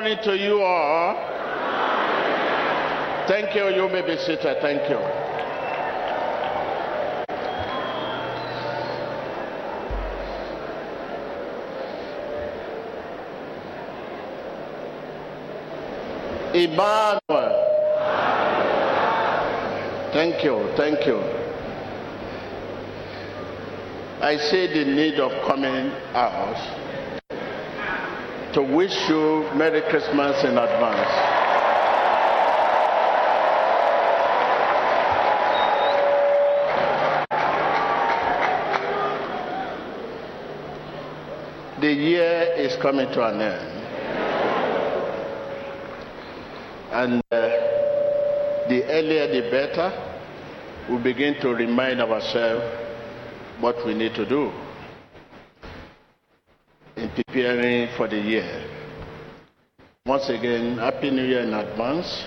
morning to you all. Thank you. You may be seated. Thank you. Emmanuel. Thank you. Thank you. I see the need of coming out to wish you Merry Christmas in advance. The year is coming to an end. And uh, the earlier the better, we begin to remind ourselves what we need to do in preparing for the year. Once again, Happy New Year in advance.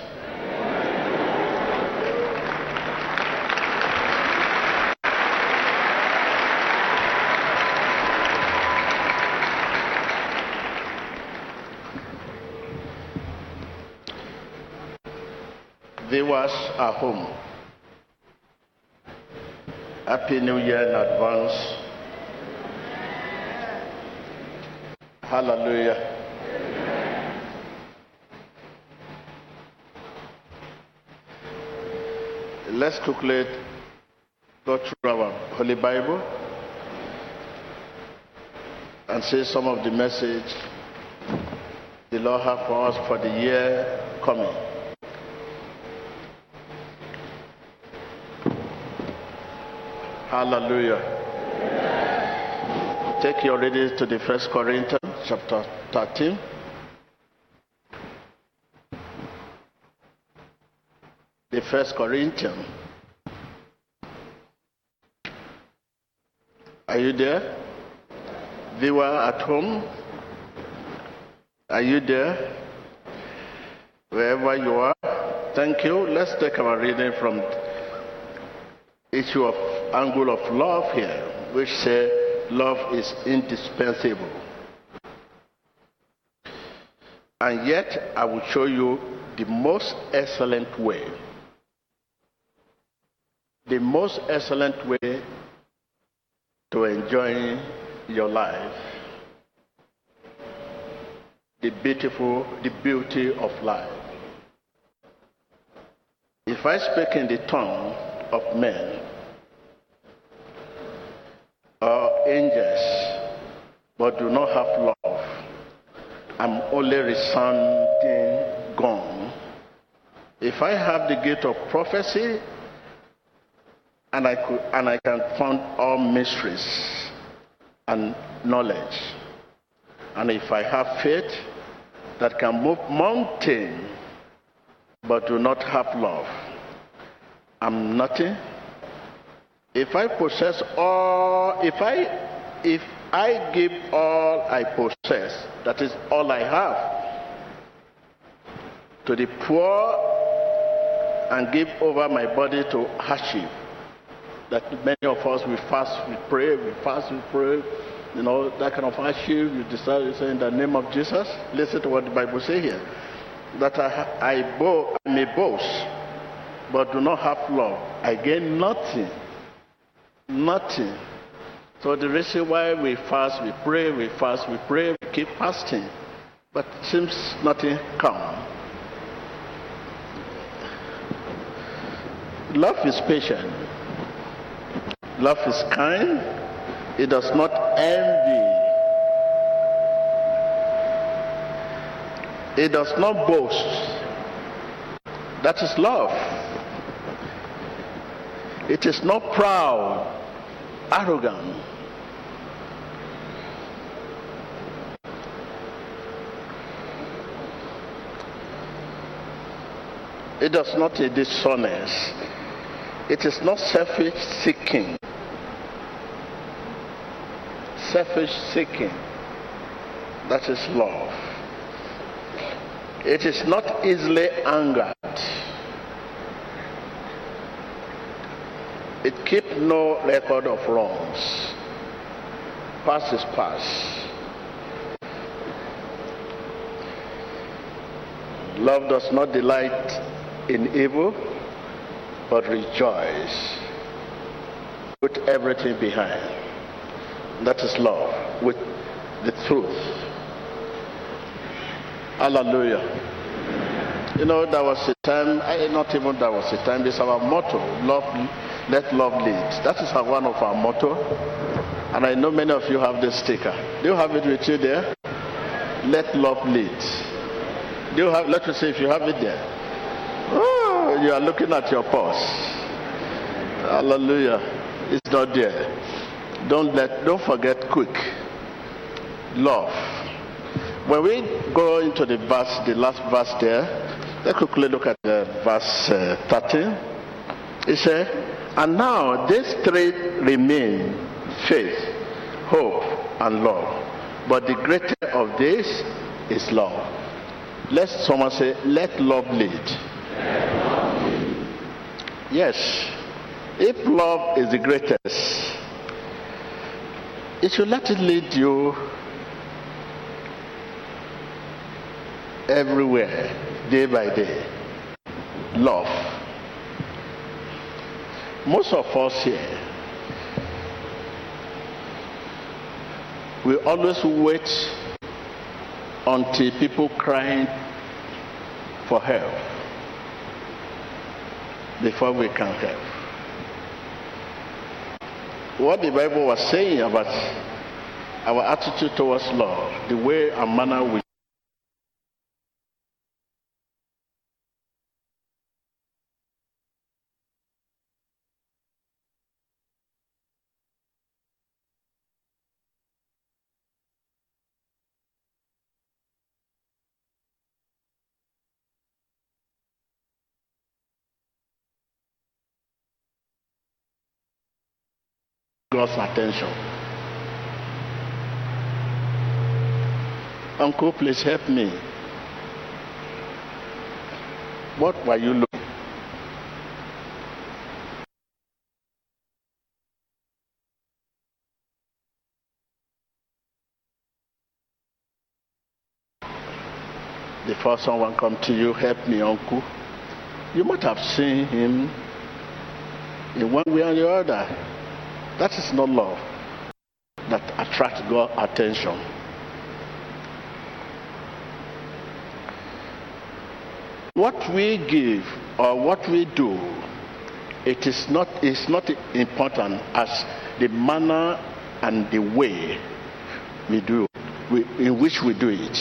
Viewers at home, Happy New Year in advance. Hallelujah. Let's quickly go through our Holy Bible and see some of the message the Lord has for us for the year coming. Hallelujah. Take your reading to the First Corinthians chapter 13. The First Corinthians. Are you there? Viewer at home? Are you there? Wherever you are, thank you. Let's take our reading from issue of angle of love here, which say love is indispensable. And yet, I will show you the most excellent way. The most excellent way to enjoy your life. The beautiful, the beauty of life. If I speak in the tongue of men, or angels, but do not have love. I'm only resounding gone. If I have the gift of prophecy, and I could, and I can find all mysteries and knowledge, and if I have faith that can move mountain, but do not have love, I'm nothing if I possess all, if I if I give all I possess, that is all I have, to the poor and give over my body to hardship, that many of us we fast, we pray, we fast, we pray, you know, that kind of hardship, you decide to say in the name of Jesus. Listen to what the Bible says here. That I, I, bo- I may boast, but do not have love. I gain nothing. Nothing. So the reason why we fast, we pray, we fast, we pray, we keep fasting, but it seems nothing come. Love is patient. Love is kind. It does not envy. It does not boast. That is love. It is not proud arrogant. It does not a dishonest. It is not selfish seeking. Selfish seeking. That is love. It is not easily angered. It keeps no record of wrongs. Past is past. Love does not delight in evil, but rejoice. Put everything behind. That is love with the truth. Hallelujah. You know, there was a time, I not even there was a time, it's our motto, love, let love lead. That is one of our motto. And I know many of you have this sticker. Do you have it with you there? Let love lead. Do you have, let me see if you have it there. Oh, you are looking at your purse. Hallelujah. It's not there. Don't let, don't forget quick. Love. When we go into the verse, the last verse there, let's quickly look at the verse uh, 13. It says, And now these three remain faith, hope, and love. But the greater of these is love. Let someone say, let love lead. Yes. If love is the greatest, it should let it lead you everywhere, day by day. Love. Most of us here, we always wait until people crying for help before we can help. What the Bible was saying about our attitude towards love, the way and manner we God's attention. Uncle, please help me. What were you looking? Before someone come to you, help me, uncle. You might have seen him in one way or the other. That is not love that attracts God's attention. What we give or what we do, it is not, it's not important as the manner and the way we do we, in which we do it.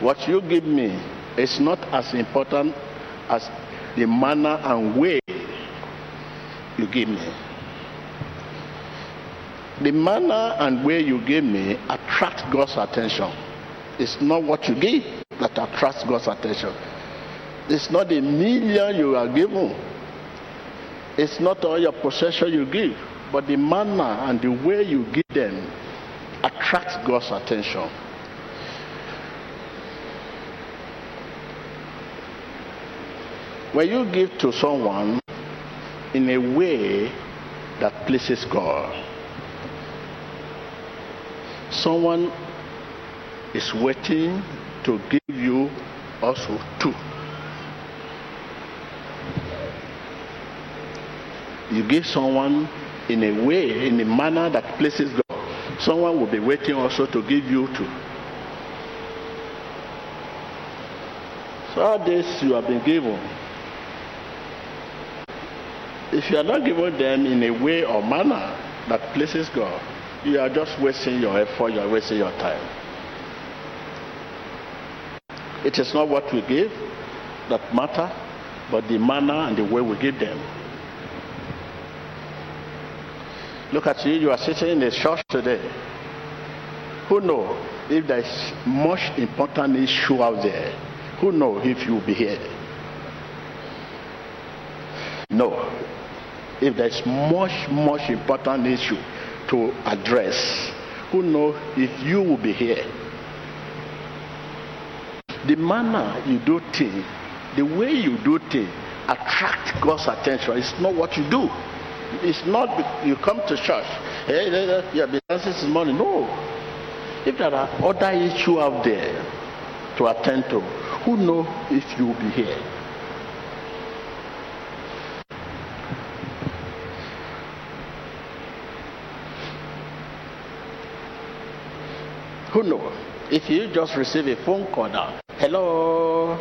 What you give me is not as important as the manner and way you give me. The manner and way you give me attract God's attention. It's not what you give that attracts God's attention. It's not the million you are given. It's not all your possession you give, but the manner and the way you give them attracts God's attention. When you give to someone, in a way that pleases God. Someone is waiting to give you also too. You give someone in a way, in a manner that pleases God. Someone will be waiting also to give you too. So all this you have been given if you are not giving them in a way or manner that pleases God, you are just wasting your effort, you are wasting your time. It is not what we give that matter, but the manner and the way we give them. Look at you, you are sitting in a church today. Who knows if there is much important issue out there? Who knows if you will be here? No if there's much, much important issue to address, who knows if you will be here? The manner you do things, the way you do things, attract God's attention. It's not what you do. It's not you come to church. Hey, been dancing this morning. No. If there are other issues out there to attend to, who know if you will be here? Who knows? If you just receive a phone call now, hello,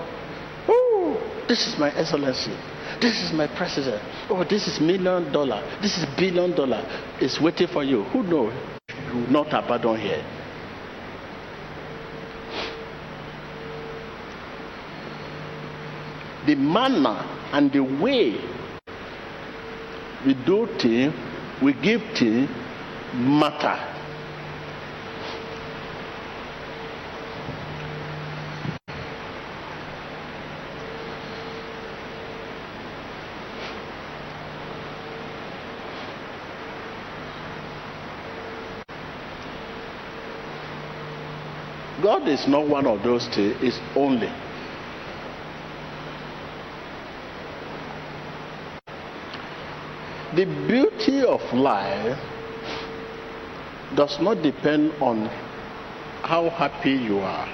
oh, this is my excellency. This is my president. Oh, this is million dollar. This is billion dollar. It's waiting for you. Who knows? You will not abandon here. The manner and the way we do things, we give things matter. God is not one of those two, it's only. The beauty of life does not depend on how happy you are,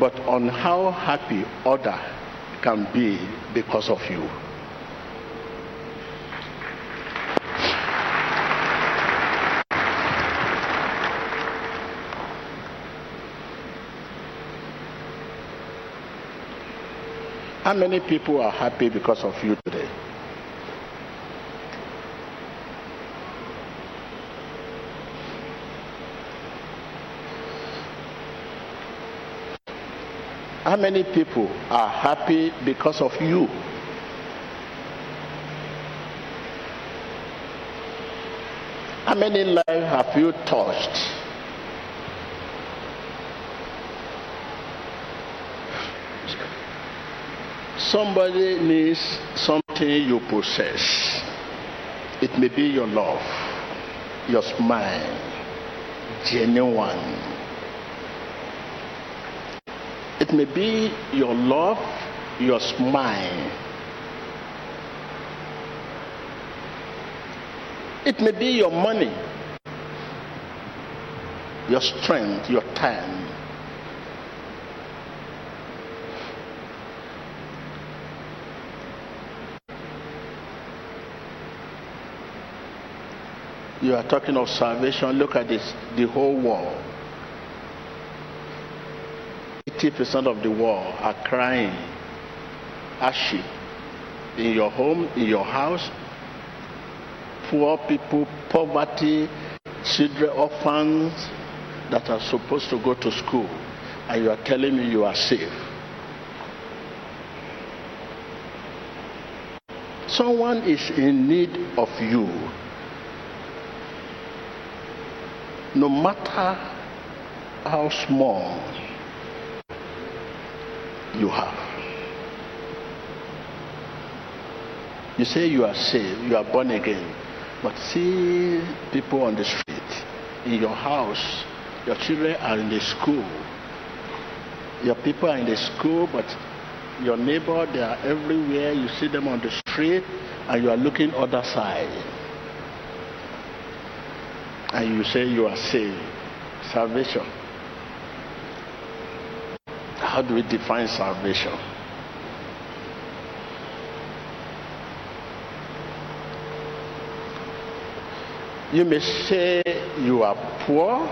but on how happy other can be because of you. How many people are happy because of you today? How many people are happy because of you? How many lives have you touched? Somebody needs something you possess. It may be your love, your smile, genuine. It may be your love, your smile. It may be your money, your strength, your time. You are talking of salvation. Look at this the whole world. 80% of the world are crying hardship in your home, in your house. Poor people, poverty, children, orphans that are supposed to go to school, and you are telling me you are safe. Someone is in need of you no matter how small you have. You say you are saved, you are born again, but see people on the street, in your house, your children are in the school, your people are in the school, but your neighbor, they are everywhere. You see them on the street, and you are looking other side and you say you are saved. Salvation. How do we define salvation? You may say you are poor.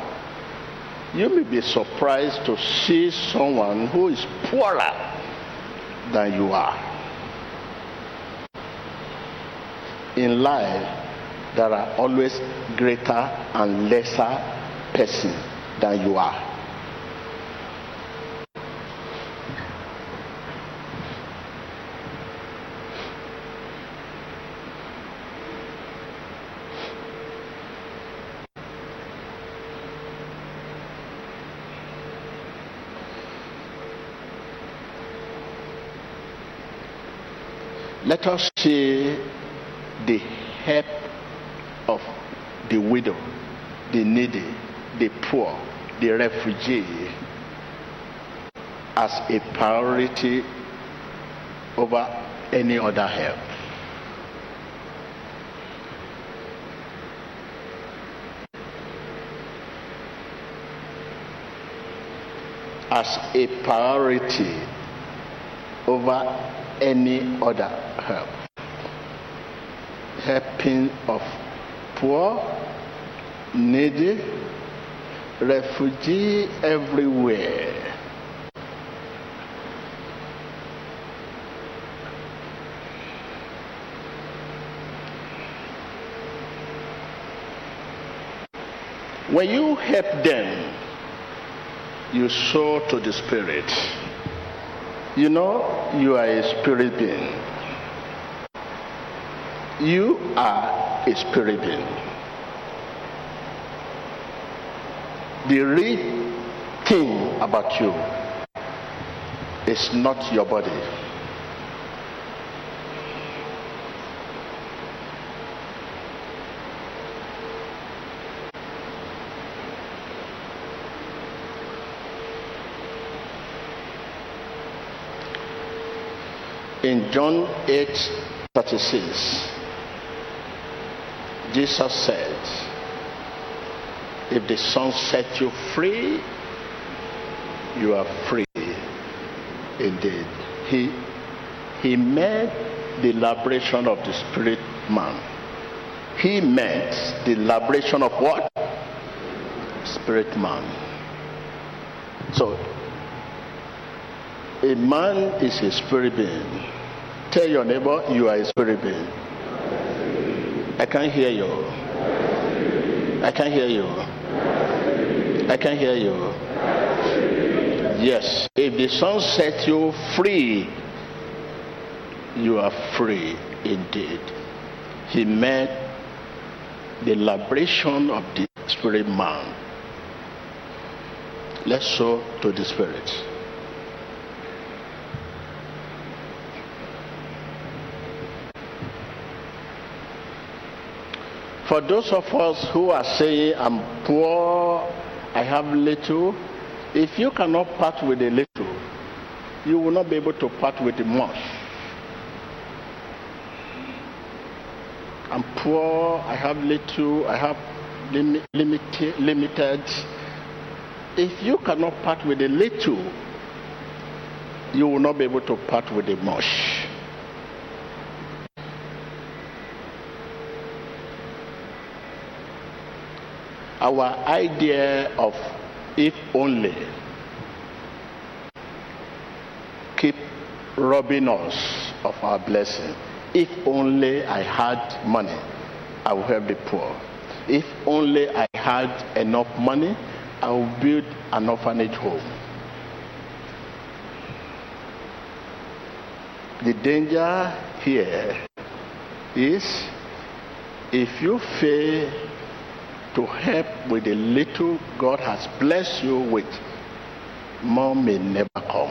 You may be surprised to see someone who is poorer than you are. In life, there are always greater and lesser person than you are. Let us see the help of the widow, the needy, the poor, the refugee as a priority over any other help. As a priority over any other help. Helping of poor, needy, refugee everywhere. When you help them, you sow to the spirit. You know, you are a spirit being. You are a spirit. The real thing about you is not your body. In John 8 36, Jesus said, If the Son set you free, you are free indeed. He, he meant the liberation of the spirit man. He meant the liberation of what? Spirit man. So a man is a spirit being. Tell your neighbor you are a spirit being. I can't hear you. I can't hear you. I can't hear you. Yes. If the Son sets you free, you are free indeed. He meant the liberation of the spirit man. Let's show to the spirit. For those of us who are saying, I'm poor, I have little, if you cannot part with a little, you will not be able to part with the much. I'm poor, I have little, I have lim- limited, limited. If you cannot part with a little, you will not be able to part with the much. Our idea of if only keep robbing us of our blessing. If only I had money, I would help the poor. If only I had enough money, I would build an orphanage home. The danger here is if you fail to help with the little God has blessed you with, more may never come.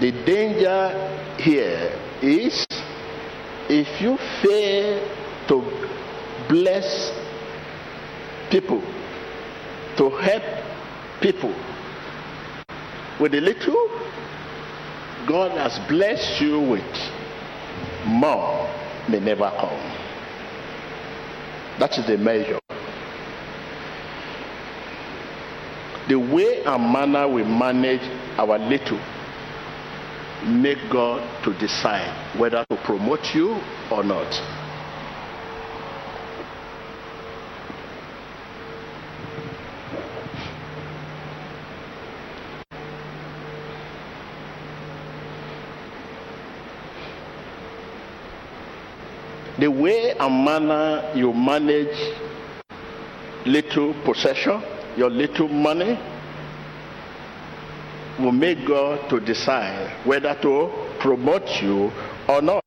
The danger here is if you fail to bless people, to help people with the little God has blessed you with, more may never come. That is the measure. The way and manner we manage our little make God to decide whether to promote you or not. The way and manner you manage little possession, your little money, will make God to decide whether to promote you or not.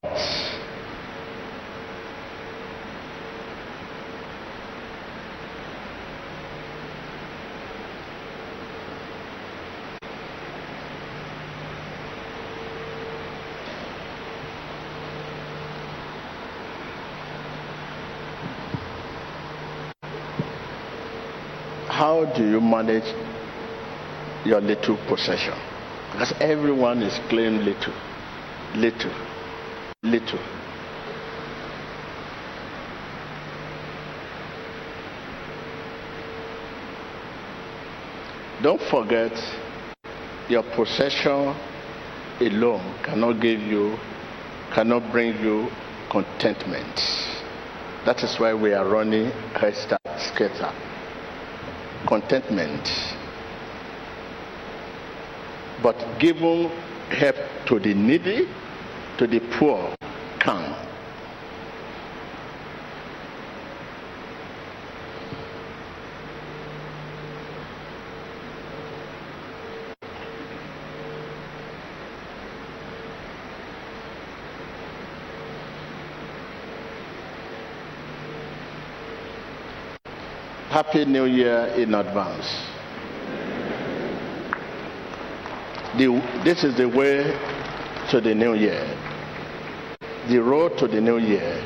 Do you manage your little possession? Because everyone is claiming little, little, little. Don't forget, your possession alone cannot give you, cannot bring you contentment. That is why we are running Hester Skater. Contentment. But giving help to the needy, to the poor, can. Happy New Year in advance. The, this is the way to the new year. The road to the new year.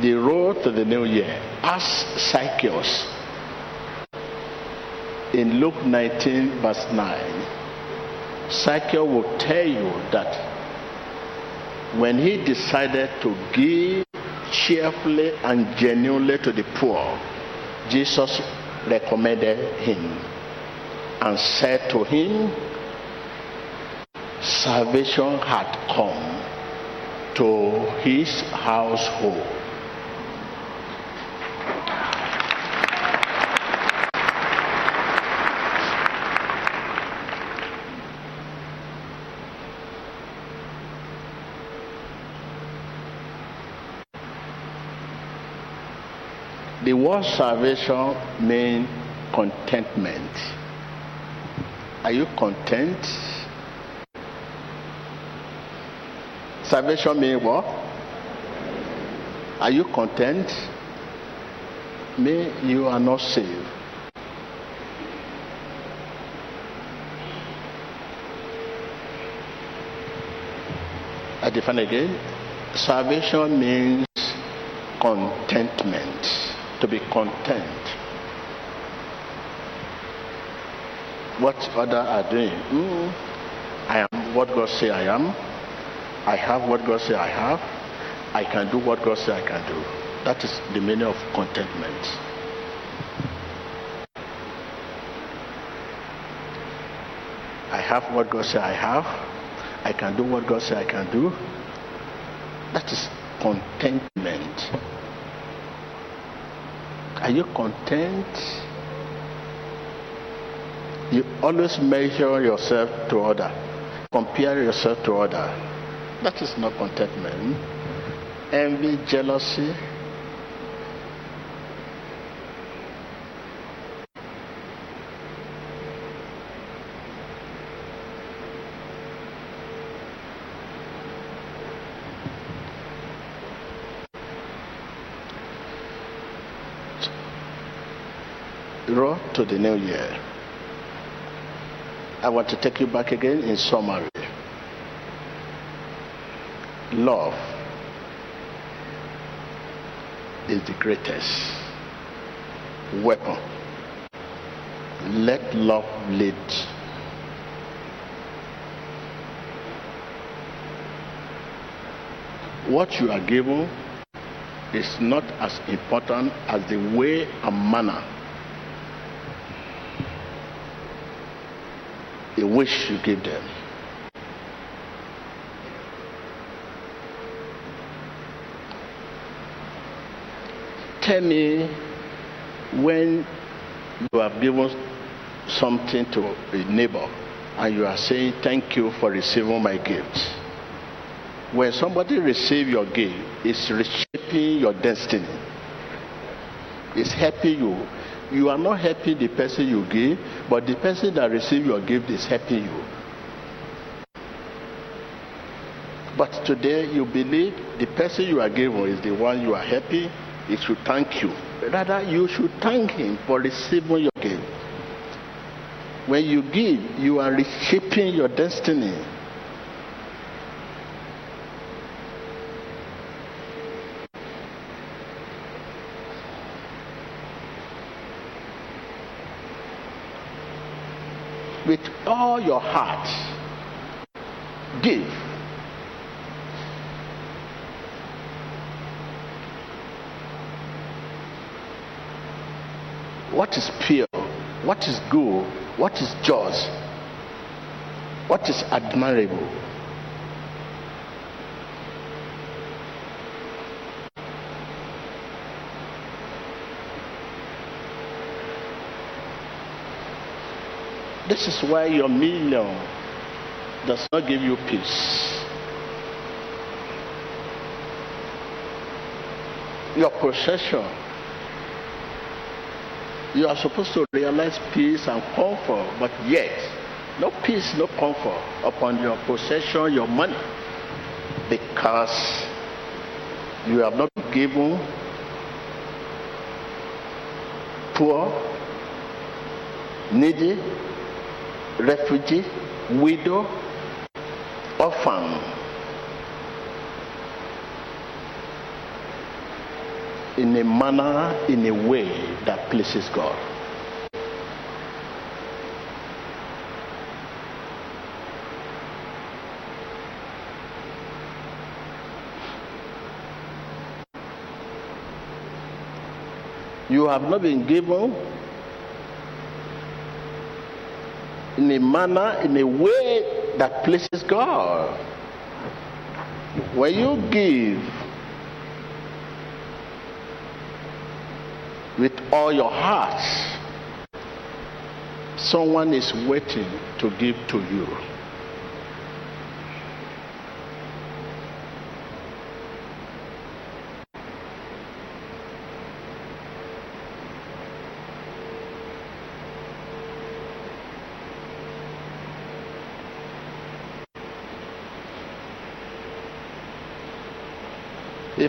The road to the new year. Ask Zacchaeus in Luke 19, verse 9. Zacchaeus will tell you that when he decided to give cheerfully and genuinely to the poor, Jesus recommended him and said to him, Salvation had come to his household. The word salvation means contentment. Are you content? Salvation means what? Are you content? Me, you are not saved. I define again. Salvation means contentment to be content. What other are doing? Mm, I am what God say I am. I have what God say I have. I can do what God say I can do. That is the meaning of contentment. I have what God say I have. I can do what God say I can do. That is contentment. Are you content? You always measure yourself to other, compare yourself to other. That is not contentment. Envy, jealousy. Road to the new year. I want to take you back again in summary. Love is the greatest weapon. Let love lead. What you are given is not as important as the way and manner a wish you give them. Tell me when you have given something to a neighbor and you are saying thank you for receiving my gift. When somebody receives your gift, it's reshaping your destiny. It's helping you you are not helping the person you give, but the person that receives your gift is helping you. But today you believe the person you are giving is the one you are helping, he should thank you. Rather, you should thank him for receiving your gift. When you give, you are reshaping your destiny. with all your heart. Give. What is pure? What is good? What is just? What is admirable? This is why your million does not give you peace. Your possession, you are supposed to realize peace and comfort, but yet, no peace, no comfort upon your possession, your money, because you have not given poor, needy, refugee, widow, orphan. In a manner, in a way that pleases God. You have not been given in a manner, in a way that pleases God. When you give with all your heart, someone is waiting to give to you.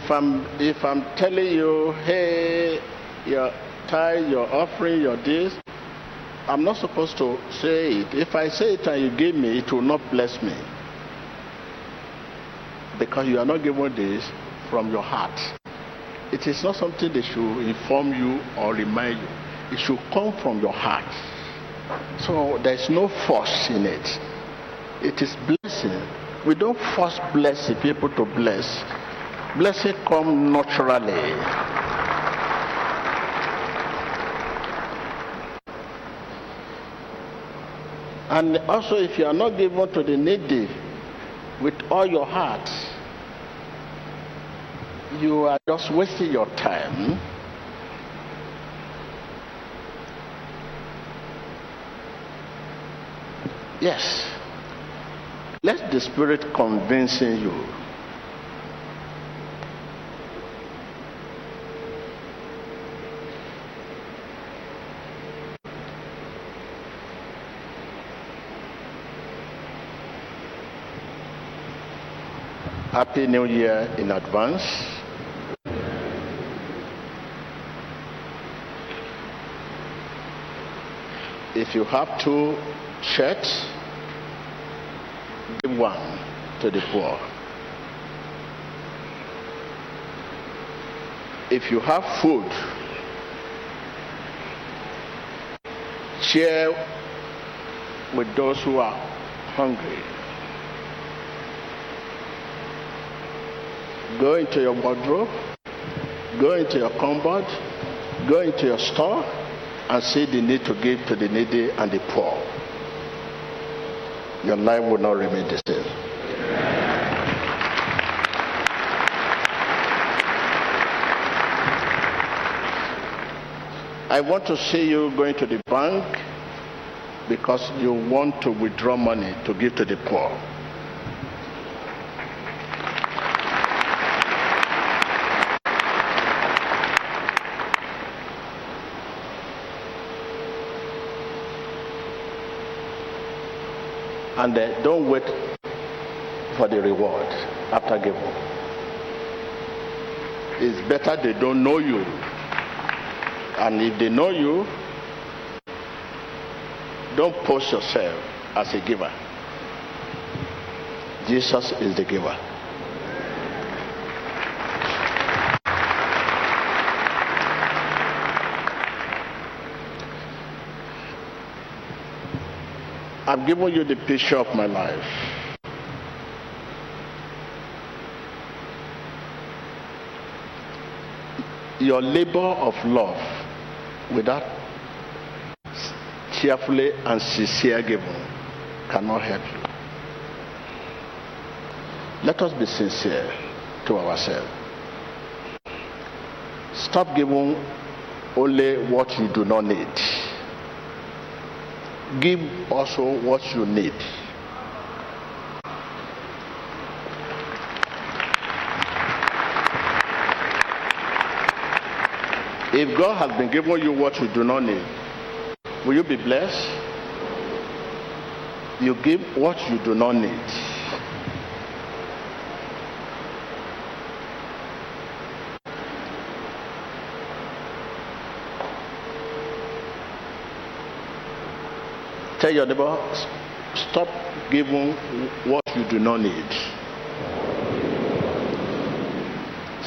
If I'm if I'm telling you, hey, your tithe, your offering, your this, I'm not supposed to say it. If I say it and you give me, it will not bless me. Because you are not giving this from your heart. It is not something they should inform you or remind you. It should come from your heart. So there's no force in it. It is blessing. We don't force bless the people to bless. Blessing come naturally. And also, if you are not given to the needy with all your heart, you are just wasting your time. Yes. Let the Spirit convince you. Happy New Year in advance. If you have two shirts, give one to the poor. If you have food, share with those who are hungry. Go into your wardrobe, go into your cupboard, go into your store, and see the need to give to the needy and the poor. Your life will not remain the same. I want to see you going to the bank because you want to withdraw money to give to the poor. And uh, don't wait for the reward after giving. It's better they don't know you. And if they know you, don't post yourself as a giver. Jesus is the giver. I've given you the picture of my life. Your labor of love without cheerfully and sincere giving cannot help you. Let us be sincere to ourselves. Stop giving only what you do not need. Give also what you need. If God has been giving you what you do not need, will you be blessed? You give what you do not need. Tell your neighbor, stop giving what you do not need.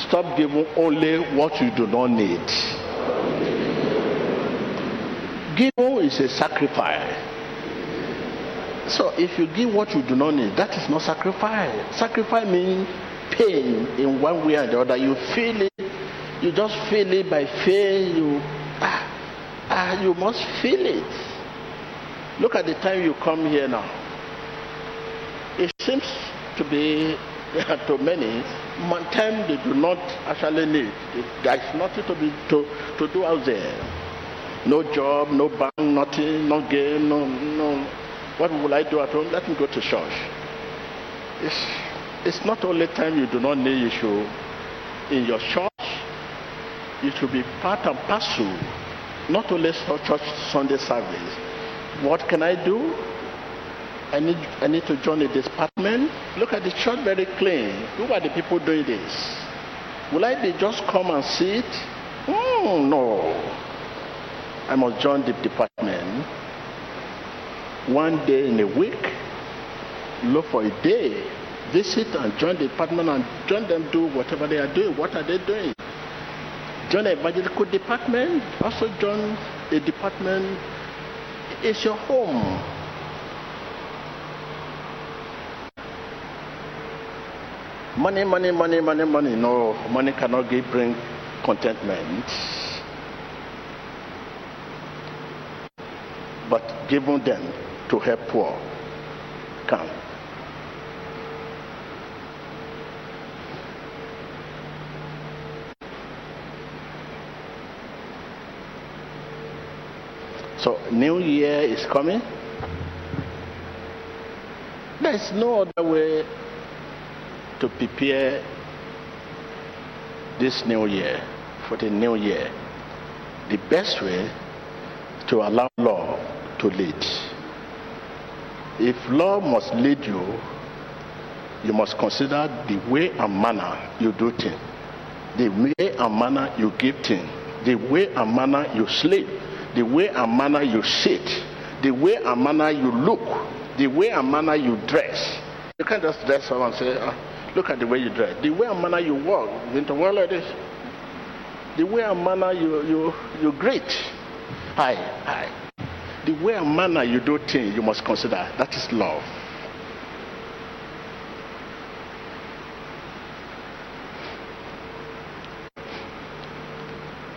Stop giving only what you do not need. Giving is a sacrifice. So if you give what you do not need, that is not sacrifice. Sacrifice means pain in one way or the other. You feel it, you just feel it by faith. You ah, ah, you must feel it. Look at the time you come here now. It seems to be to many time they do not actually need. There is nothing to be to, to do out there. No job, no bank, nothing, no game, no no. What will I do at home? Let me go to church. It's it's not only time you do not need. You should in your church. You should be part and parcel, not only church Sunday service what can I do? I need, I need to join the department. Look at the church very clean. Who are the people doing this? Will I be just come and see it? Oh, hmm, no. I must join the department. One day in a week, look for a day, visit and join the department and join them do whatever they are doing. What are they doing? Join the evangelical department, also join a department is your home. Money, money, money, money, money. No, money cannot give, bring contentment. But giving them to help poor can. So, New Year is coming. There is no other way to prepare this new year for the new year. The best way to allow law to lead. If law must lead you, you must consider the way and manner you do things, the way and manner you give things, the way and manner you sleep, the way and manner you sit, the way and manner you look, the way and manner you dress. You can't just dress someone and say, oh, look at the way you dress. The way and manner you walk into world like this. The way and manner you, you, you greet. Hi, hi. The way and manner you do things, you must consider. That is love.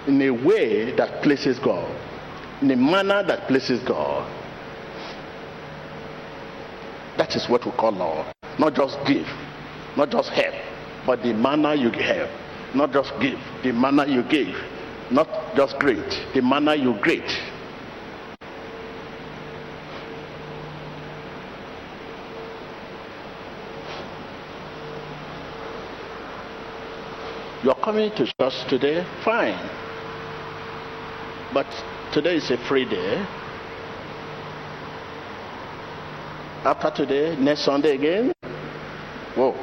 In a way that pleases God in a manner that pleases God. That is what we call love. Not just give, not just help, but the manner you help. Not just give, the manner you give. Not just great, the manner you great. You're coming to church today, fine. But Today is a free day. After today, next Sunday again. Whoa.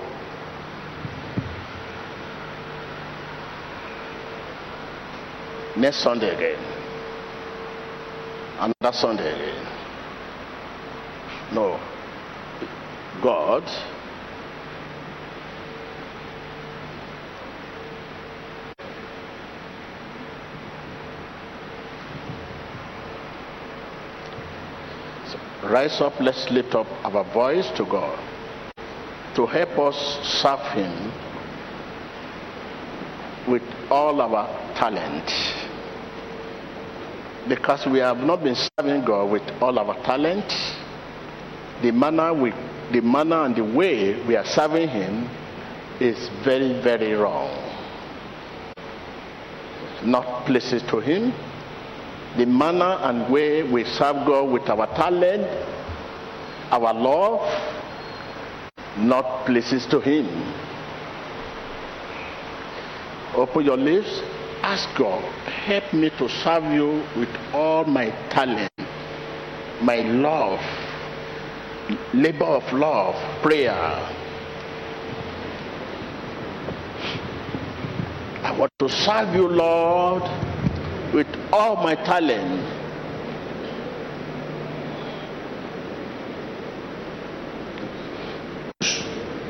Next Sunday again. Another Sunday again. No. God Rise up, let's lift up our voice to God to help us serve Him with all our talent. Because we have not been serving God with all our talent, the manner we the manner and the way we are serving him is very, very wrong. Not places to him. The manner and way we serve God with our talent, our love, not places to him. Open your lips, ask God, help me to serve you with all my talent, my love, labor of love, prayer. I want to serve you, Lord, with all my talent.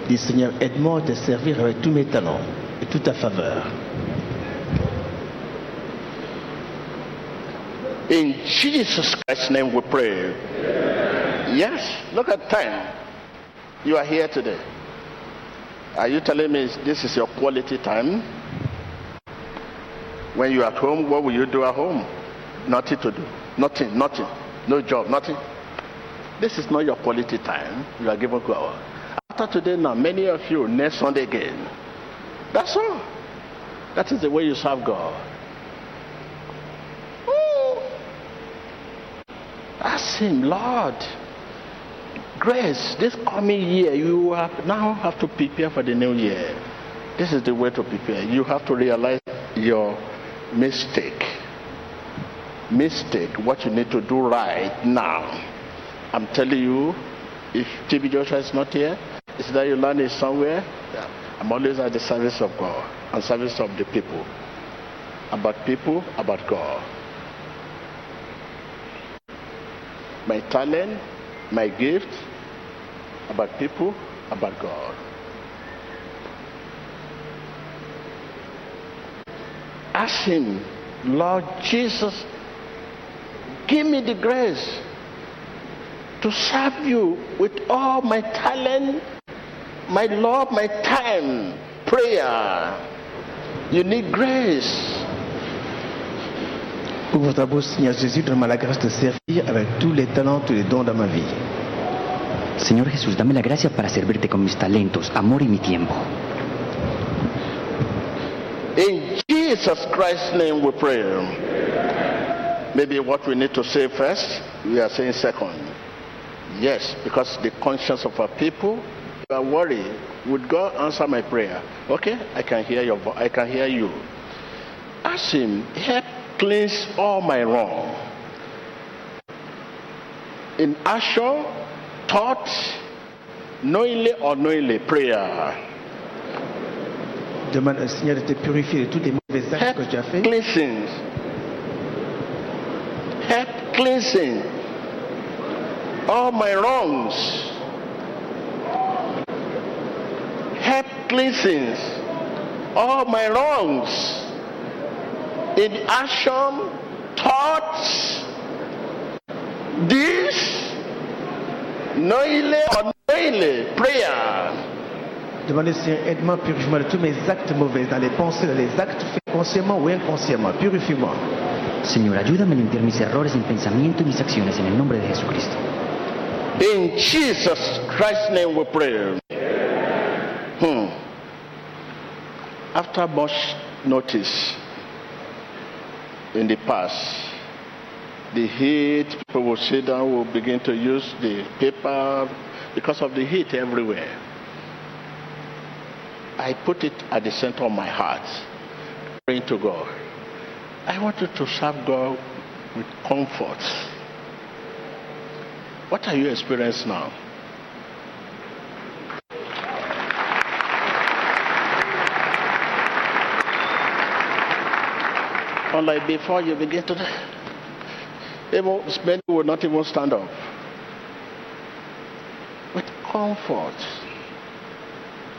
Dis Seigneur, aide-moi à te servir avec tous mes talents et toute ta faveur. In Jesus Christ's name we pray. Yes, look at time. You are here today. Are you telling me this is your quality time? When you are at home, what will you do at home? Nothing to do. Nothing, nothing. No job, nothing. This is not your quality time. You are given God. After today, now, many of you, next Sunday again. That's all. That is the way you serve God. Oh. Ask Him, Lord, grace, this coming year, you have now have to prepare for the new year. This is the way to prepare. You have to realize your mistake. Mistake, what you need to do right now. I'm telling you, if TB Joshua is not here, is that you learn it somewhere? I'm always at the service of God and service of the people. About people, about God. My talent, my gift, about people, about God. Ask Him, Lord Jesus, give me the grace to serve you with all my talent, my love, my time, prayer. You need grace. Ouvre ta bouche, Seigneur Jésus, donne-moi la grâce de servir avec tous les talents, tous les dons dans ma vie. Señor Jesús, dame la gracia para servirte con mis talentos, amor y mi tiempo. In Jesus Christ's name we pray. Maybe what we need to say first, we are saying second. Yes, because the conscience of our people are worried. Would God answer my prayer? Okay, I can hear your vo- I can hear you. Ask him, help cleanse all my wrong. In action, thought, knowingly or unknowingly, prayer. Demande au euh, Seigneur de te purifier de tous les mauvais actes Help que tu as fait. cleansing. Help cleansing all my wrongs. Help cleansing all my wrongs in action, thoughts, deeds, knowingly or unknowingly, prayer. Demande au Seigneur, aide-moi, purifie-moi de tous mes actes mauvais, dans les pensées, dans les actes faits consciemment ou inconsciemment. Purifie-moi. Señor, ayúdame a limpiar mis errores en pensamiento y mis acciones en el nombre de Jesucristo. In Jesus Christ's name we pray. Hmm. After much notice in the past, the heat, people will sit down, will begin to use the paper because of the heat everywhere. I put it at the center of my heart, praying to God. I want you to serve God with comfort. What are you experiencing now? Unlike before you begin to even many will not even stand up. With comfort.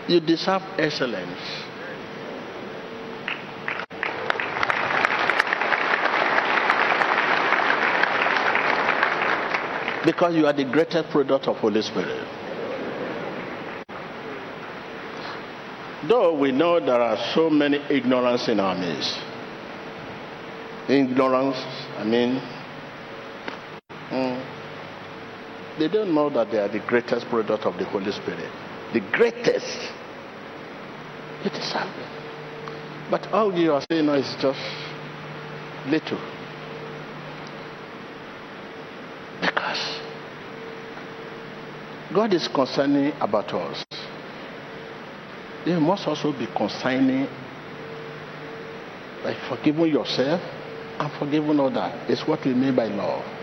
You deserve excellence. Because you are the greatest product of Holy Spirit. Though we know there are so many ignorance in our midst. Ignorance, I mean, mm, they don't know that they are the greatest product of the Holy Spirit. The greatest. It is happening. But all you are saying now is just little. Because God is concerning about us. You must also be consigning by forgiving yourself and forgiving others. Is what we mean by love.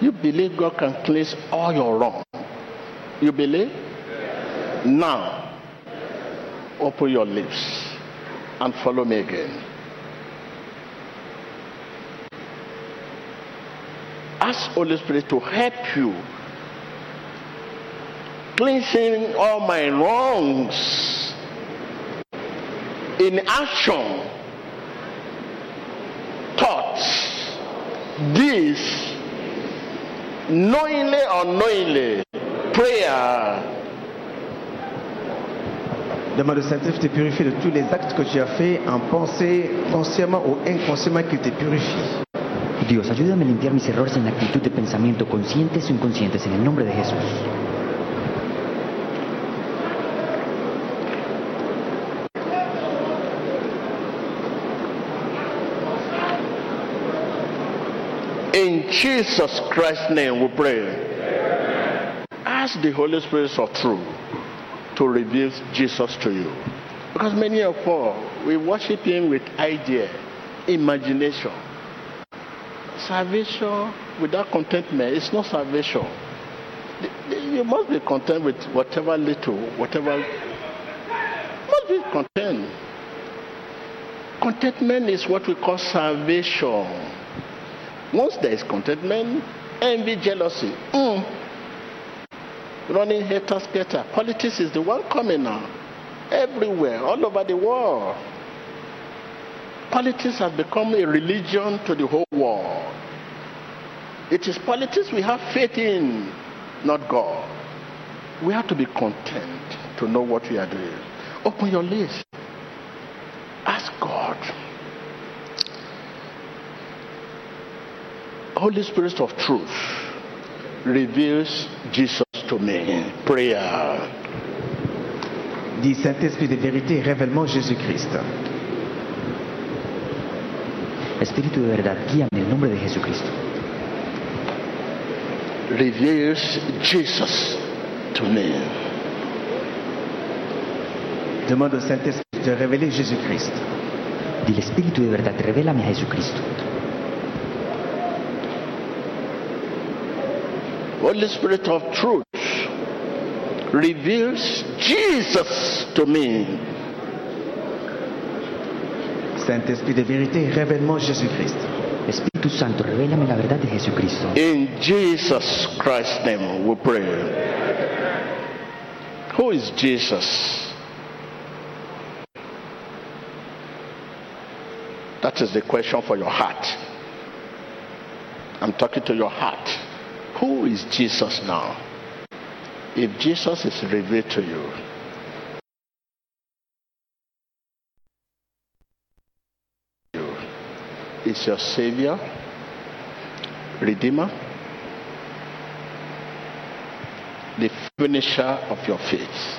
You believe God can cleanse all your wrong. You believe? Now, open your lips and follow me again. Ask Holy Spirit to help you cleansing all my wrongs in action, thoughts, deeds, knowingly or unknowingly, prayer. Demande au Saint-Esprit de te purifier de tous les actes que tu as faits en pensée, consciemment ou inconsciemment qu'il te purifie. Dios, ayúdame a limpiar mis errores en actitud de pensamiento, conscientes o inconscientes, en el nombre de Jesús. In Jesus Christ's name we pray. Ask the Holy Spirit of truth to reveal Jesus to you. Because many of us, we worship Him with idea, imagination. Salvation without contentment is not salvation. You must be content with whatever little, whatever. Must be content. Contentment is what we call salvation. Once there is contentment, envy, jealousy, mm, running haters, scatter. Politics is the one coming now. Everywhere, all over the world. Politics has become a religion to the whole world. It is politics we have faith in, not God. We have to be content to know what we are doing. Open your lips. Ask God. Holy Spirit of truth reveals Jesus to me. Prayer. Dis Saint-Esprit de vérité, révèle-moi Jésus-Christ. Espíritu de verdad, guíame en el nombre de Jesucristo. Reveals Jesus to me. Demande au Saint-Esprit de révéler Jésus-Christ. Dile Espíritu de verdad, revélame a Jesucristo. Holy Spirit of truth reveals Jesus to me. Saint-Esprit de vérité, révèle-moi Jésus-Christ. Espíritu Santo, revélame la verdad de Jesucristo. In Jesus Christ's name we pray. Who is Jesus? That is the question for your heart. I'm talking to your heart. Who is Jesus now? If Jesus is revealed to you, is your Savior, Redeemer, the finisher of your faith.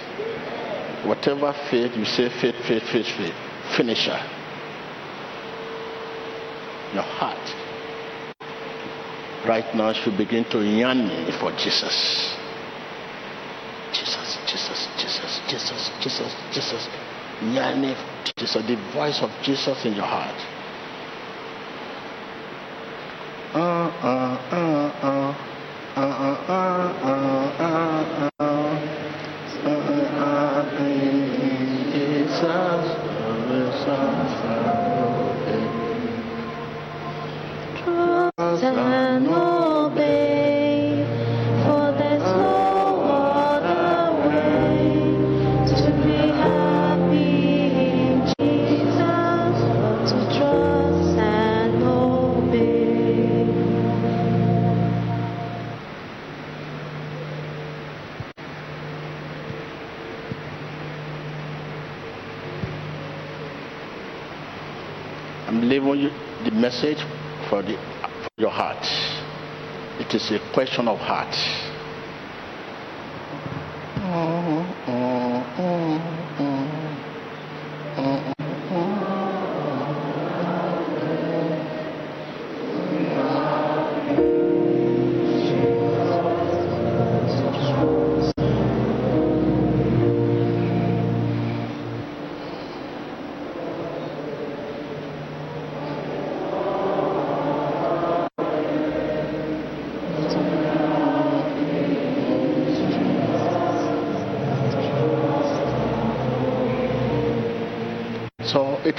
Whatever faith you say, faith, faith, faith, faith, finisher. Your heart right now should begin to yearn for Jesus. Jesus, Jesus, Jesus, Jesus, Jesus, Jesus. Yearning for Jesus, the voice of Jesus in your heart. Uh, uh, uh, uh. Uh, uh, uh, uh, uh, uh. Uh, uh, Jesus, Trust message for, the, for your heart. It is a question of heart.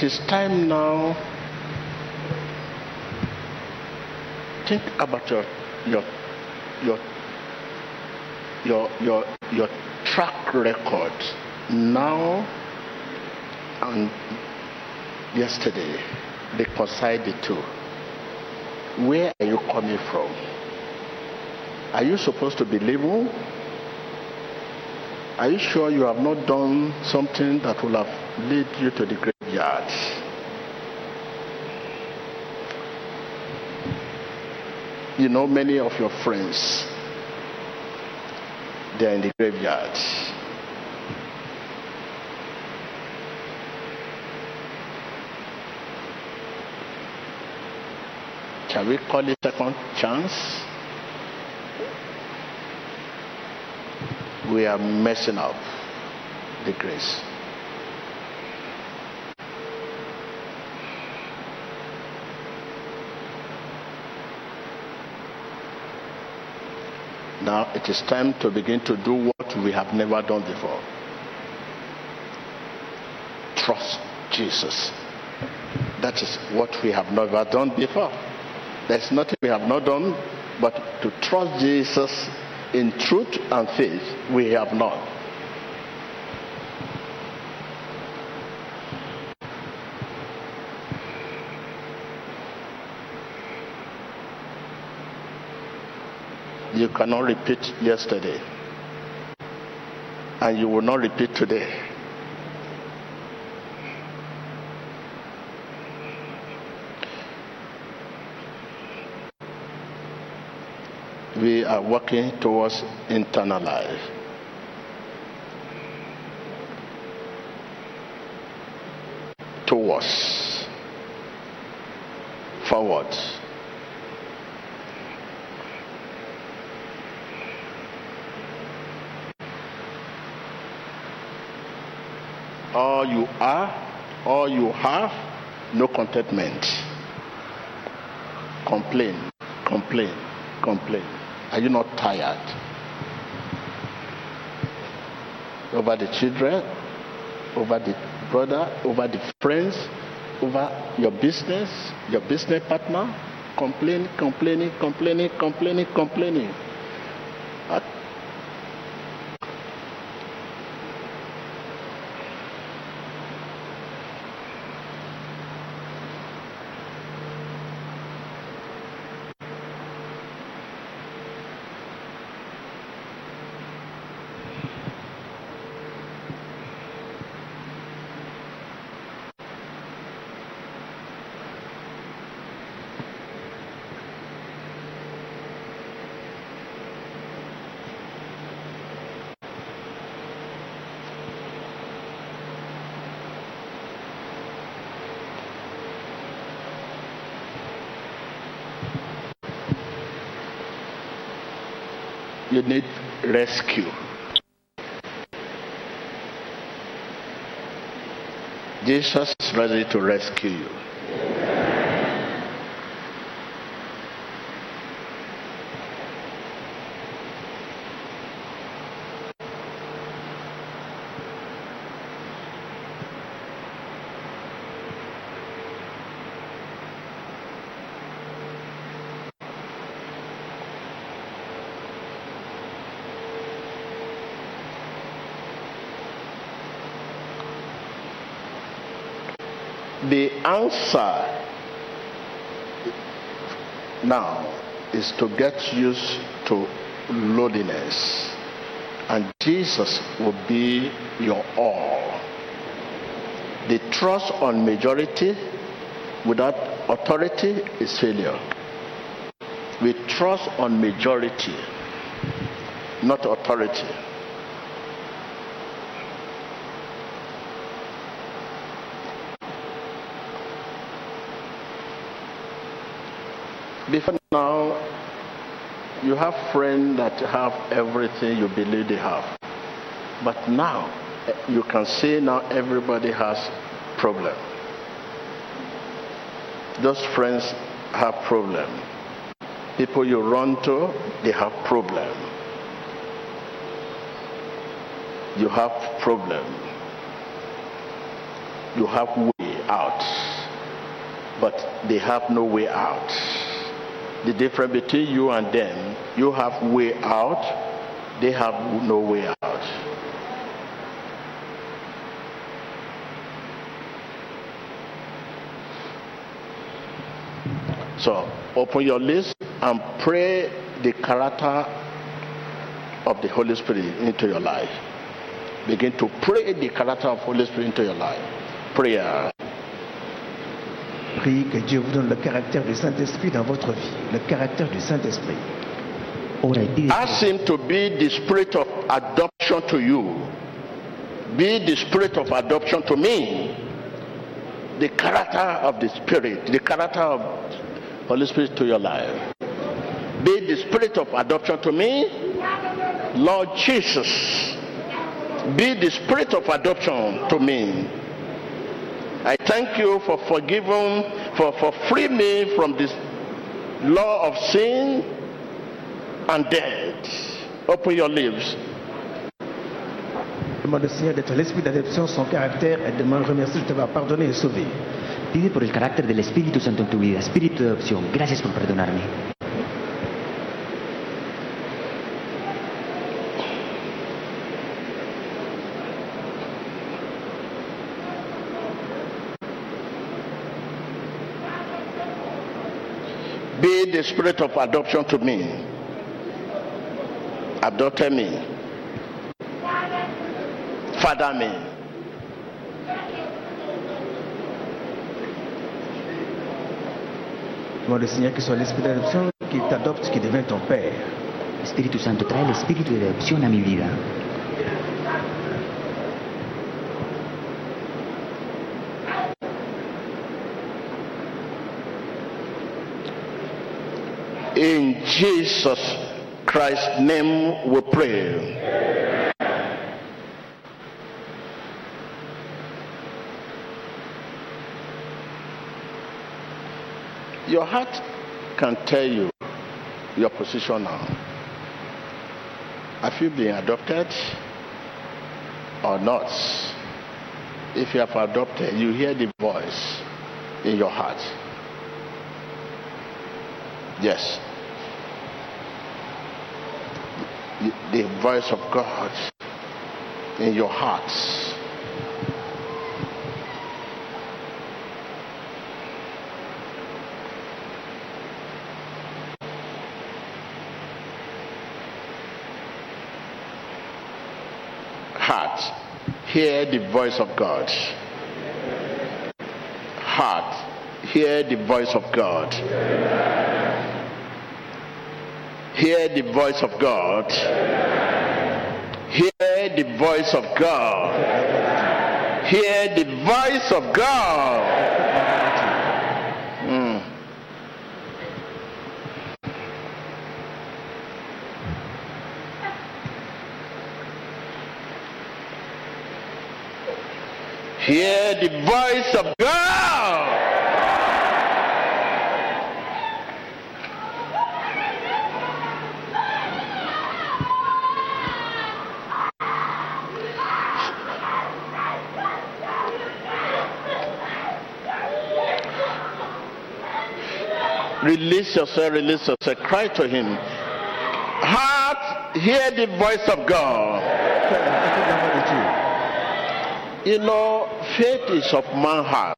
It is time now. Think about your your your your your your track record now and yesterday. Reconcile the two. Where are you coming from? Are you supposed to be living? Are you sure you have not done something that will have led you to the You know, many of your friends, they are in the graveyard. Shall we call it second chance? we are messing up the grace. Now it is time to begin to do what we have never done before. Trust Jesus. That is what we have never done before. There's nothing we have not done but to trust Jesus in truth and faith we have not. You cannot repeat yesterday, and you will not repeat today. we are working towards internal life. Towards. Forward. All you are, all you have, no contentment. Complain, complain, complain. Are you not tired? Over the children, over the brother, over the friends, over your business, your business partner? Complaining, complaining, complaining, complaining, complaining. you need rescue. Jesus is ready to rescue you. The answer now is to get used to lowliness, and Jesus will be your all. The trust on majority without authority is failure. We trust on majority, not authority. Before now, you have friends that have everything you believe they have. But now, you can see now everybody has problem. Those friends have problem. People you run to, they have problem. You have problem. You have way out, but they have no way out. The difference between you and them, you have way out, they have no way out. So open your list and pray the character of the Holy Spirit into your life. Begin to pray the character of Holy Spirit into your life. Prayer. Priez que Dieu vous donne le caractère du Saint-Esprit dans votre vie. Le caractère du Saint-Esprit. Ora y pide Ask him to be the spirit of adoption to you. Be the spirit of adoption to me. The character of the spirit, the character of Holy Spirit to your life. Be the spirit of adoption to me, Lord Jesus. Be the spirit of adoption to me. I thank you for forgiving, for, for freeing me from this law of sin and death. Open your lips. Demande au Seigneur d'être l'Esprit d'adoption, son caractère, et demande remercier de t'avoir pardonné et sauvé. Pide por el carácter del Espíritu Santo en tu vida. Espíritu de adopción, gracias por perdonarme. Spirit of adoption to me. Adopted me. Father me. Demande Seigneur qu'il soit l'Esprit d'adoption, qu'il t'adopte, qu'il devienne ton Père. Espíritu Santo, trae el espíritu de adopción a mi vida. In Jesus Christ's name we pray. Your heart can tell you your position now. Have you been adopted or not? If you have adopted, you hear the voice in your heart. Yes. The- voice of God in your hearts. Heart, hear the voice of God. Heart, hear the voice of God. Hear the voice of God. Hear the voice of God. Hear the voice of God. Mm. Hear the voice of God. Release yourself, release yourself. Cry to him. Heart, hear the voice of God. You know, faith is of man's heart.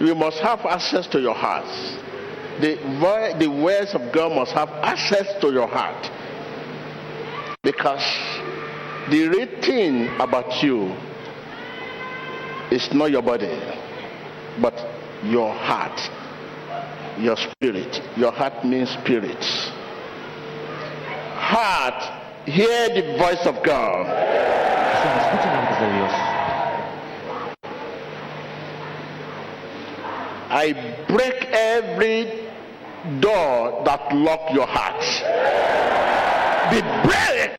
You must have access to your heart. The, the words of God must have access to your heart. Because the real about you is not your body. but your heart, your spirit. Your heart means spirit. Heart, hear the voice of God. I break every door that lock your heart. Be break.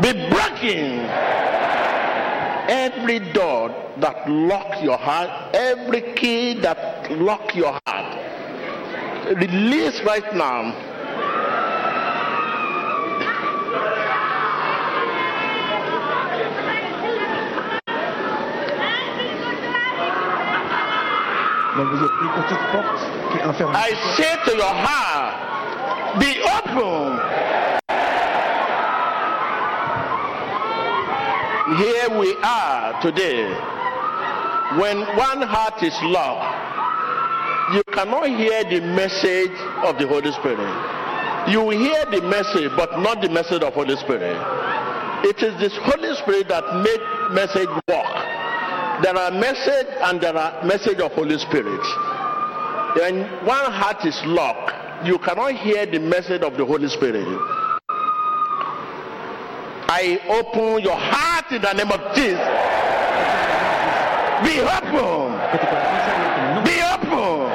Be broken. Every door that lock your heart, every key that lock your heart, release right now. Donc vous êtes pris pour toute porte qui enferme. I say to your heart, be open. Here we are today. When one heart is locked, you cannot hear the message of the Holy Spirit. You hear the message, but not the message of Holy Spirit. It is this Holy Spirit that made message work. There are message and there are message of Holy Spirit. When one heart is locked, you cannot hear the message of the Holy Spirit. I open your heart in the name of Jesus. Be open. Be open.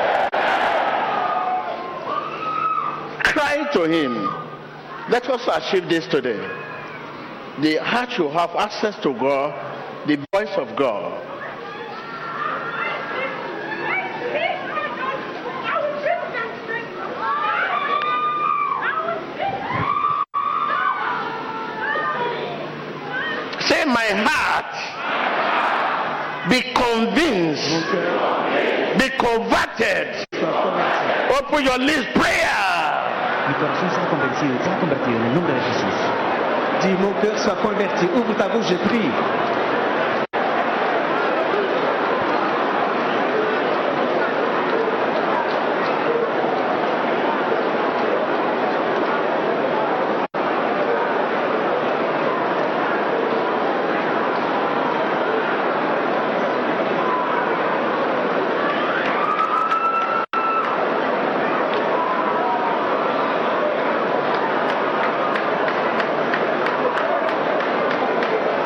Cry to Him. Let us achieve this today. The heart should have access to God, the voice of God. Say, my heart, be convinced, be converted. Open your lips, prayer. Mi corazón sea convencido y sea convertido en el nombre de Jesús. Dis mon cœur soit converti. Ouvre ta bouche, je prie.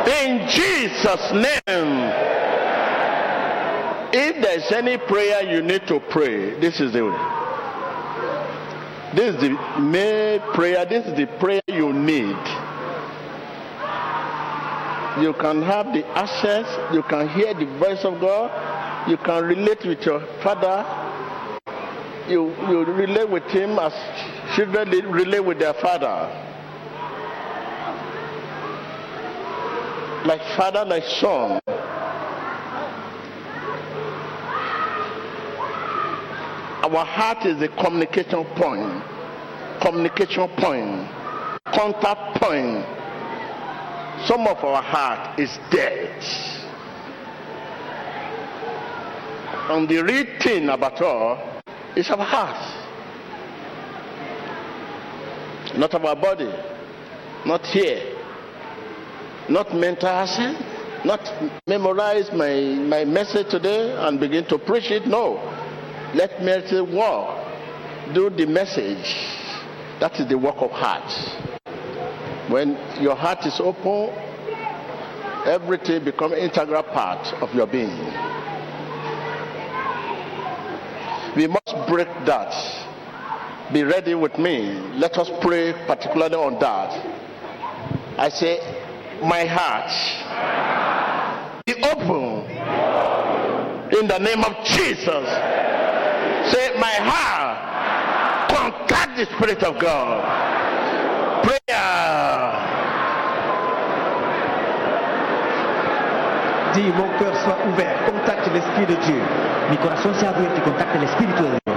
In Jesus' name. If there's any prayer you need to pray, this is the way. This is the main prayer. This is the prayer you need. You can have the access. You can hear the voice of God. You can relate with your father. You, you relate with him as children relate with their father. Like father, like son. Our heart is the communication point, communication point, contact point. Some of our heart is dead. And the real thing about all is our heart, not our body, not here not accent, not memorize my, my message today and begin to preach it. No. Let message walk. Do the message. That is the work of heart. When your heart is open, everything becomes integral part of your being. We must break that. Be ready with me. Let us pray particularly on that. I say, my heart be open in the name of Jesus. Say, my heart contact the Spirit of God. Prayer. Dis mon cœur soit ouvert. Contacte l'Esprit de Dieu. Mi corazón sea abierto y contacte el Espíritu de Dios.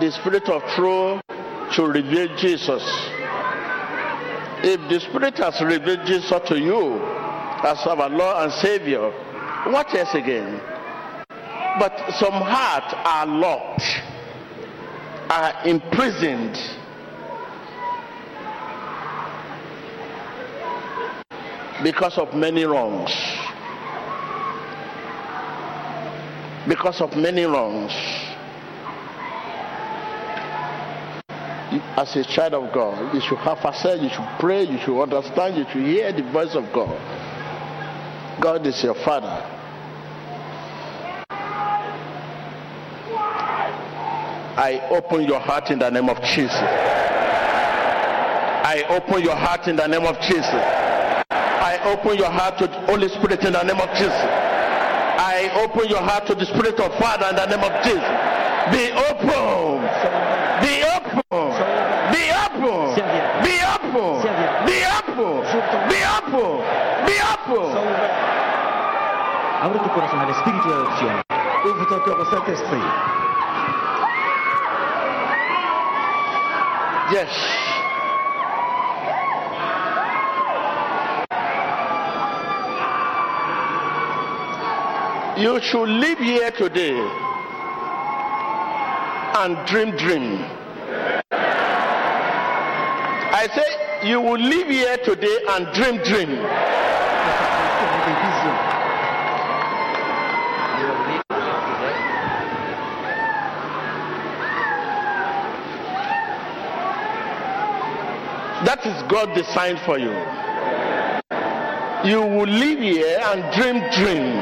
The Spirit of truth to reveal Jesus. If the Spirit has revealed Jesus to you as our Lord and Savior, what else again? But some hearts are locked, are imprisoned. Because of many wrongs. Because of many wrongs. You- As a child of God, you should have access, you should pray, you should understand, you should hear the voice of God. God is your Father. I open your heart in the name of Jesus. I open your heart in the name of Jesus. I open your heart to the Holy Spirit in the name of Jesus. I open your heart to the Spirit of Father in the name of Jesus. Be open. Be open. Be open. Be open. Be open. Be open. Be open. Abre tu corazón al Espíritu de adopción. Ouvre ton cœur au Saint-Esprit. Yes. You should live here today and dream dream. I say you will live here today and dream dream. That is God designed for you. You will live here and dream dream.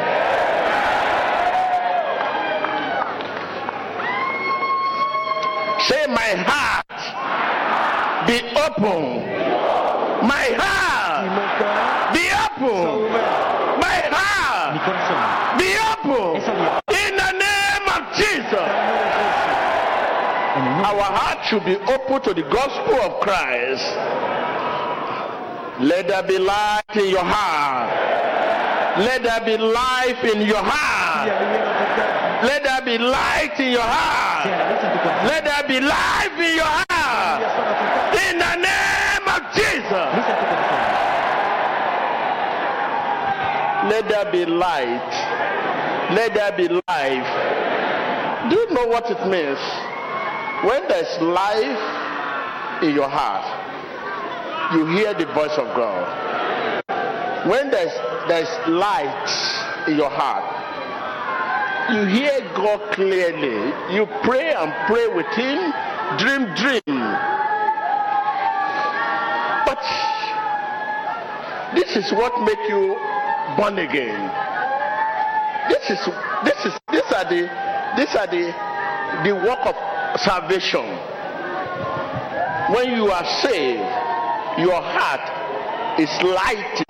Say my heart be open. My heart mon cœur be soit open. ouvert. My Mi heart corazón. be open. Es abierto. In the name of Jesus. En el nombre Our heart should be open to the gospel of Christ. Let there be light in your heart. Let there be life in your Il y a heart. lumière dans ton cœur. Let there be light in your heart. la luz en tu corazón. Let there be life in your heart. Il y a foi dans ton cœur. In the name of Jesus. Luz en tu corazón. Let there be light. Let there be life. Do you know what it means? When there's life in your heart, you hear the voice of God. When there's there's light in your heart, you hear God clearly. You pray and pray with Him, dream, dream. But this is what make you born again. This is this is these are the these are the the work of salvation. When you are saved, your heart is lighting.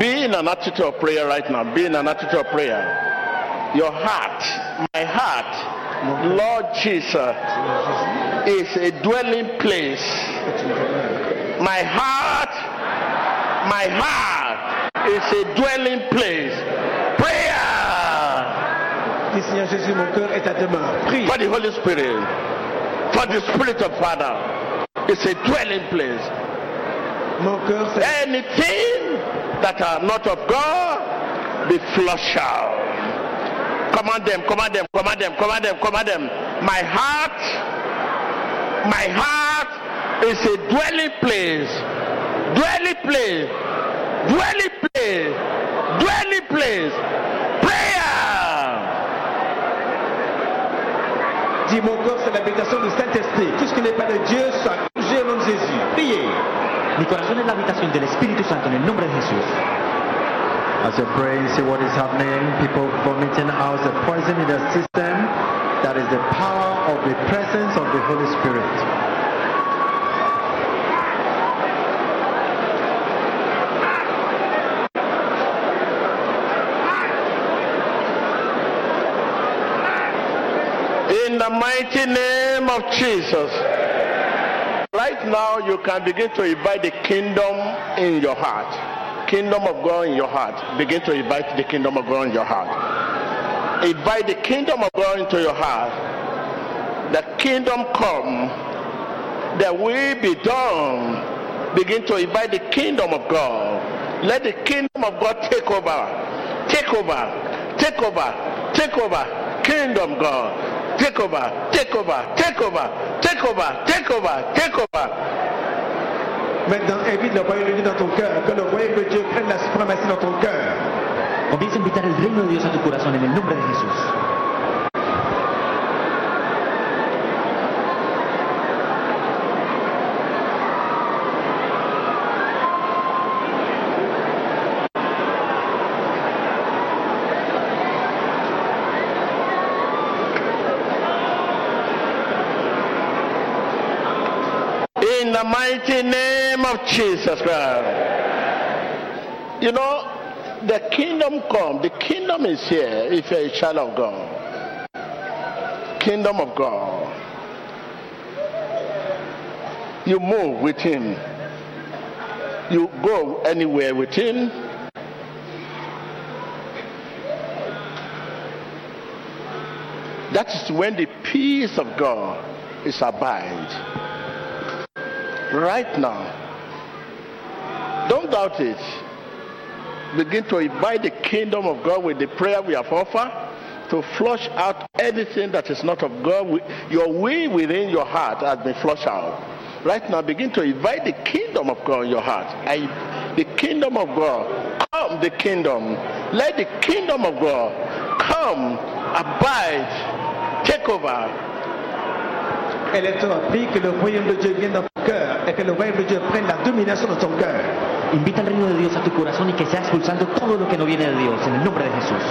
Be in an attitude of prayer right now. Be in an attitude of prayer. Your heart, my heart, Lord Jesus, is a dwelling place. My heart, my heart is a dwelling place. Prayer Dis Seigneur Jésus, mon cœur est ta demeure. Prie. for the Holy Spirit, for the Spirit of Father. It's a dwelling place. Mon cœur, Anything that are not of God, be flushed out. Command them, command them, command them, command them, command them. My heart, my heart is a dwelling place. Dwelling place. Dwelling place. Dwelling place. Prayer. Dis mon corps, c'est l'habitation du Saint-Esprit. Tout ce qui n'est pas de Dieu soit bougé au nom de Jésus. Priez. Mi corazón es la habitación del Espíritu Santo en el nombre de Jesús. As you're see what is happening. People vomiting out the poison in the system. That is the power of the presence of the Holy Spirit. In the mighty name of Jesus. Right now, you can begin to invite the kingdom in your heart. Kingdom of God in your heart. Begin to invite the kingdom of God in your heart. Invite the kingdom of God into your heart. The kingdom come. The will be done. Begin to invite the kingdom of God. Let the kingdom of God take over. Take over. Take over. Take over. Kingdom God. Take over. Take over. Take over. Take over. Take over. Take over. Maintenant, invite le royaume de Dieu dans ton cœur. Que le royaume de Dieu prenne la suprématie dans ton cœur. Comienza a invitar el reino de Dios a tu corazón en el nombre de Jesús. Name of Jesus Christ. You know, the kingdom come. The kingdom is here if you're a child of God. Kingdom of God. You move with him. You go anywhere with him. That is when the peace of God is abide right now. Don't doubt it. Begin to invite the kingdom of God with the prayer we have offered to flush out anything that is not of God. Your way within your heart has been flushed out. Right now, begin to invite the kingdom of God in your heart. I, the kingdom of God, come, the kingdom. Let the kingdom of God come, abide, take over, le royaume de Dieu cœur et que le royaume de Dieu prenne la domination dans ton cœur. Invita al reino de Dios a tu corazón y que sea expulsando todo lo que no viene de Dios en el nombre de Jesús.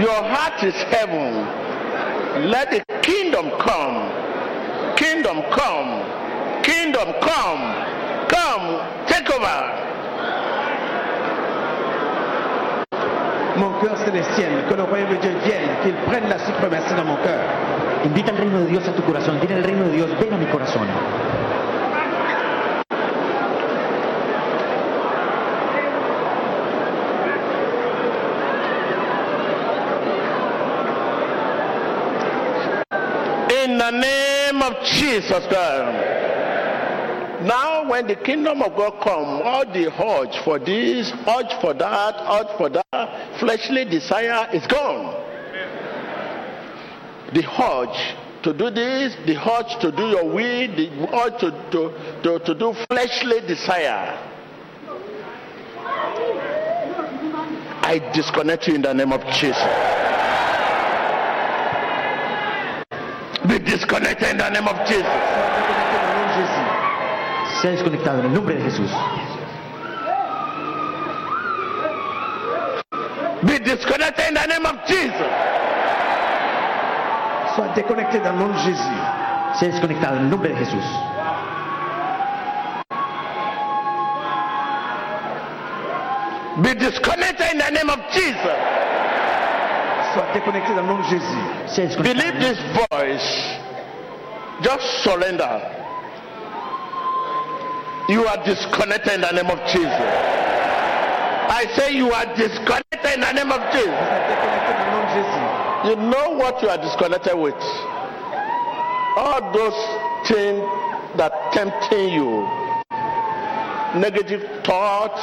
Your heart is heaven. Let the kingdom come. Kingdom come. Kingdom come. Come. Take over. Mon cœur c'est le ciel, que le royaume de Dieu vienne, qu'il prenne la suprématie dans mon cœur. Invita al reino de Dios a tu corazón. Dile al reino de Dios, ven a mi corazón. In the name of Jesus Christ. Now, when the kingdom of God come, all the urge for this, urge for that, urge for that, fleshly desire is gone. The urge to do this, the urge to do your will, the urge to, to, to, to do fleshly desire. I disconnect you in the name of Jesus. Be disconnected in the name of Jesus. Sea desconectado en el nombre de Jesús. Be disconnected in the name of Jesus. Sois déconnecté dans le nom de Jésus. Sea desconectado en el nombre de Jesús. Be disconnected in the name of Jesus. Sois déconnecté dans le nom de Jésus. Desconectado. Believe this voice. Just surrender. You are disconnected in the name of Jesus. I say you are disconnected in the name of Jesus. You know what you are disconnected with. All those things that tempting you. Negative thoughts,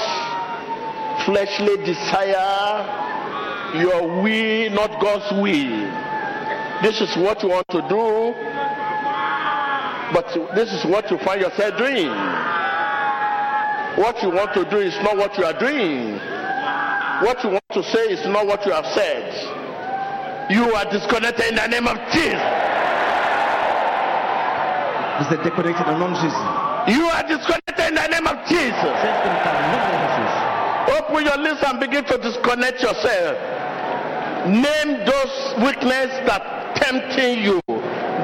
fleshly desire, your will, not God's will. This is what you want to do, but this is what you find yourself doing. What you want to do is not what you are doing. What you want to say is not what you have said. You are disconnected in the name of Jesus. Vous êtes déconnecté dans le nom de Jésus. You are disconnected in the name of Jesus. Open your list and begin to disconnect yourself. Name those weaknesses that tempting you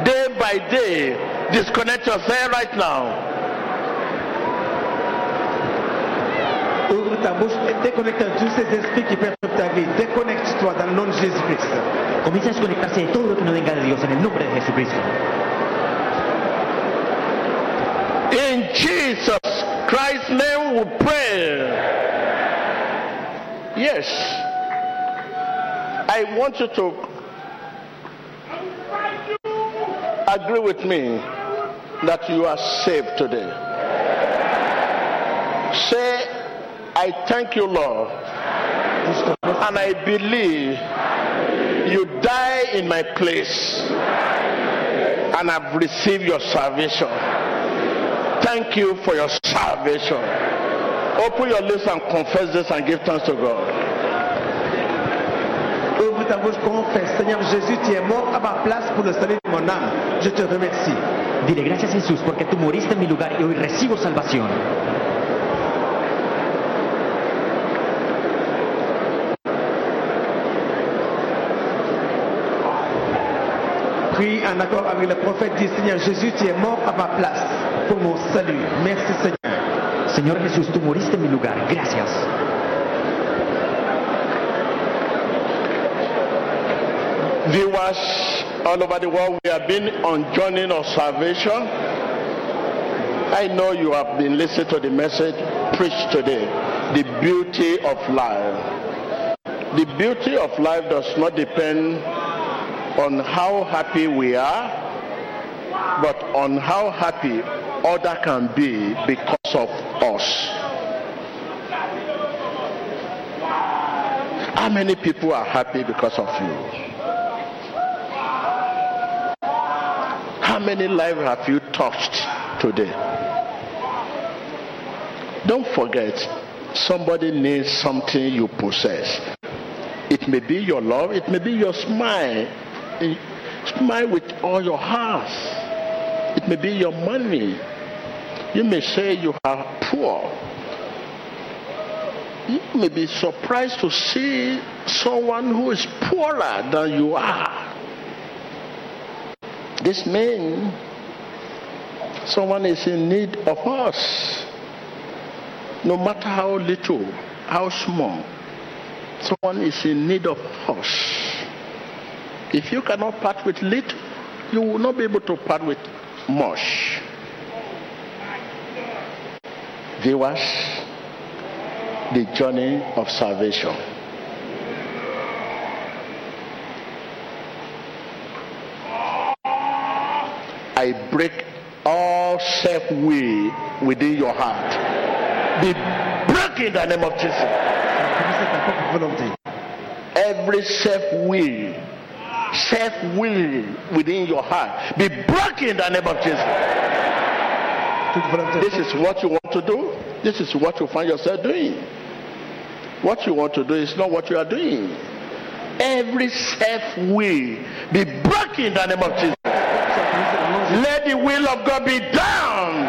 day by day. Disconnect yourself right now. Ouvre ta bouche et eh, déconnecte tous ces esprits qui perturbent ta vie. Déconnecte-toi dans le nom de Jésus-Christ. Comienza a desconectarse de todo lo que no venga de Dios en el nombre de Jesucristo. In Jesus Christ's name we pray. Yes. I want you to agree with me that you are saved today. Say, I thank you, Lord, and I believe you die in my place, and I've received your salvation. Thank you for your salvation. Open your lips and confess this and give thanks to God. Ouvre ta bouche, confesse. Seigneur Jésus, tu es mort à ma place pour le salut de mon âme. Je te remercie. Dile gracias Jesús porque tú moriste en mi lugar y hoy recibo salvación. Prie en accord avec le prophète. Dis Seigneur Jésus, tu es mort à ma place pour mon salut. Merci Seigneur. Señor Jesús, tú moriste en mi lugar. Gracias. Viewers all over the world, we have been on journey of salvation. I know you have been listening to the message preached today, the beauty of life. The beauty of life does not depend on how happy we are, but on how happy other can be because of us. How many people are happy because of you? How many lives have you touched today? Don't forget, somebody needs something you possess. It may be your love, it may be your smile. Smile with all your heart. It may be your money. You may say you are poor. You may be surprised to see someone who is poorer than you are. This means someone is in need of us. No matter how little, how small, someone is in need of us. If you cannot part with little, you will not be able to part with much. Viewers, the journey of salvation. I break all self will within your heart. Be broken in the name of Jesus. Every self will, self will within your heart, be broken in the name of Jesus. This is what you want to do. This is what you find yourself doing. What you want to do is not what you are doing. Every self will be broken in the name of Jesus. Let the will of God be down.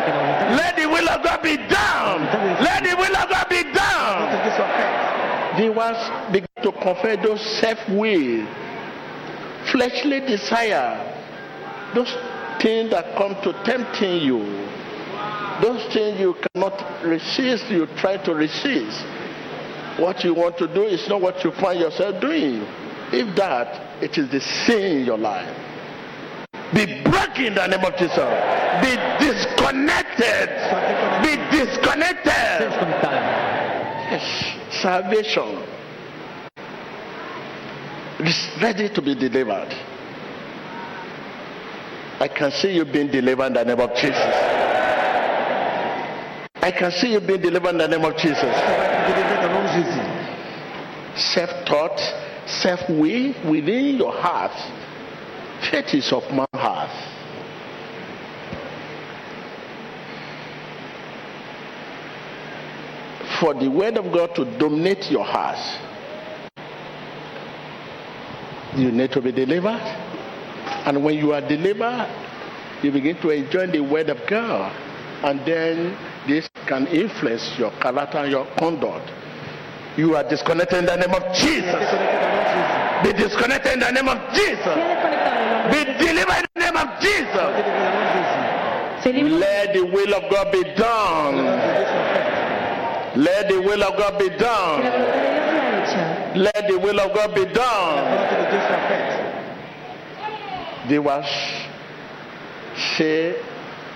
Let the will of God be down. Let the will of God be soit faite. Viewers begin to confess those self-will, fleshly desire, those things that come to tempting you, those things you cannot resist, you try to resist. What you want to do is not what you find yourself doing. If that, it is the sin in your life. Be broken in the name of Jesus. Be disconnected. Be disconnected. Yes, salvation is ready to be delivered. I can see you being delivered in the name of Jesus. I can see you being delivered in the name of Jesus. De Jésus. Self-taught, self-will within your heart. Faith is of my heart. For the word of God to dominate your heart, you need to be delivered. And when you are delivered, you begin to enjoy the word of God. And then this can influence your character and your conduct. You are disconnected in the name of Jesus. Be disconnected in the name of Jesus. Be delivered in the name of Jesus. Let the will of God be done. Let the will of God be done. Let the will of God be done. volonté de Dieu soit faite. They was say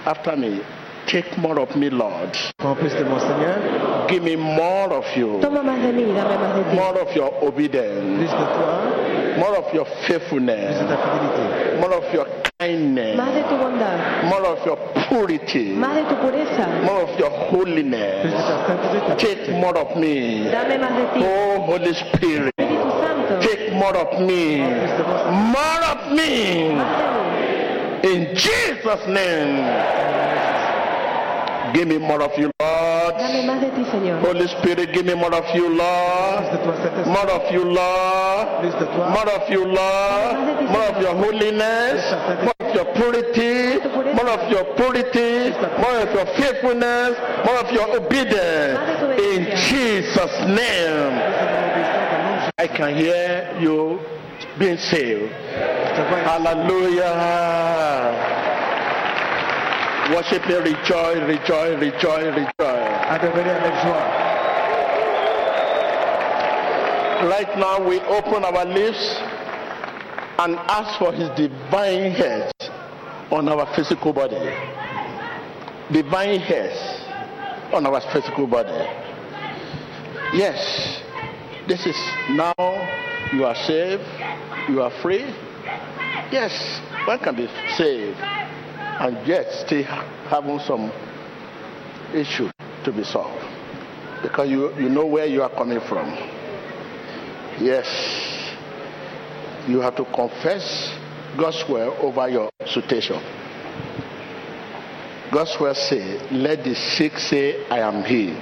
after me, take more of me, Lord. Prends mon Seigneur, Give me more of you. Toma más de mí, dame más de ti. More of your obedience. plus de toi, More of your faithfulness. More of your kindness. Más de tu bondad, More of your purity. más de tu pureza. More of your holiness. ta sainteté, ta Take more of me. Dame más de ti. Oh, Holy Spirit. Take more of me. Plus de moi, Seigneur. More of me. más de mí. In Jesus' name. Give me more of you, Dame más de ti, Señor. Holy Spirit, give me more of you, Plus Lord. de toi, Saint-Esprit. More of you, Lord. Plus de toi. More of you, Lord. More of your holiness. More of your purity. More of your purity. More of your faithfulness. More of your obedience. In Jesus' name. Plus de mon obéissance dans le nom de Jésus. I can hear you being saved. Je te vois Hallelujah. Worship me, rejoice, rejoice, rejoice, rejoice. Adorer avec joie. Right now, we open our lips and ask for His divine health on our physical body. Divine health on our physical body. Yes, this is now you are saved, you are free. Yes, one can be saved and yet still having some issue to be solved because you, you know where you are coming from. Yes, you have to confess God's word over your situation. God's word say, let the sick say, I am he.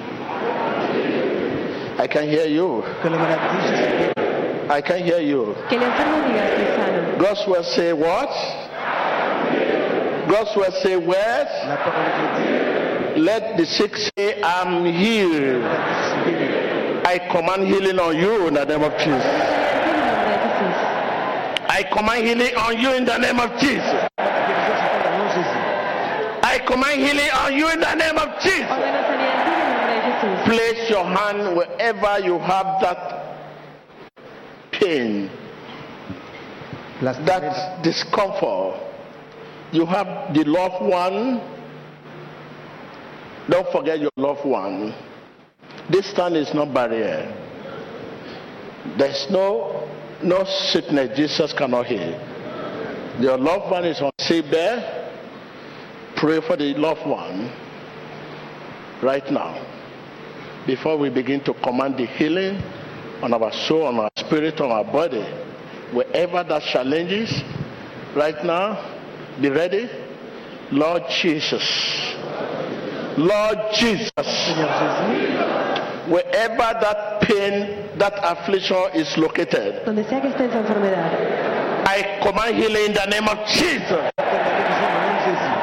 I can hear you. Que le malade dise, je suis guéri. I can hear you. Que el enfermo diga. God's word say what? God's word say what? La parole de Dieu dit, Let the sick say, I'm healed. je suis guéri. I command healing on you in the name of Jesus. En el nombre de Jesús. I command healing on you in the name of Jesus. La guérison se fait dans le nom de Jésus. I command healing on you in the name of Jesus. Ordeno sanidad en ti en el nombre de Jesús. Place your hand wherever you have that pain, that discomfort. You have the loved one. Don't forget your loved one. This time is no barrier. There's no no sickness Jesus cannot heal. Your loved one is on sick bed. Pray for the loved one right now. Before we begin to command the healing on our soul, on our spirit, on our body, wherever that challenge is, right now, be ready. Lord Jesus. Lord Jesus. Wherever that pain, that affliction is located, Donde sea que esté esa enfermedad, I command healing in the name of Jesus. appelle la guérison dans le nom de Jésus.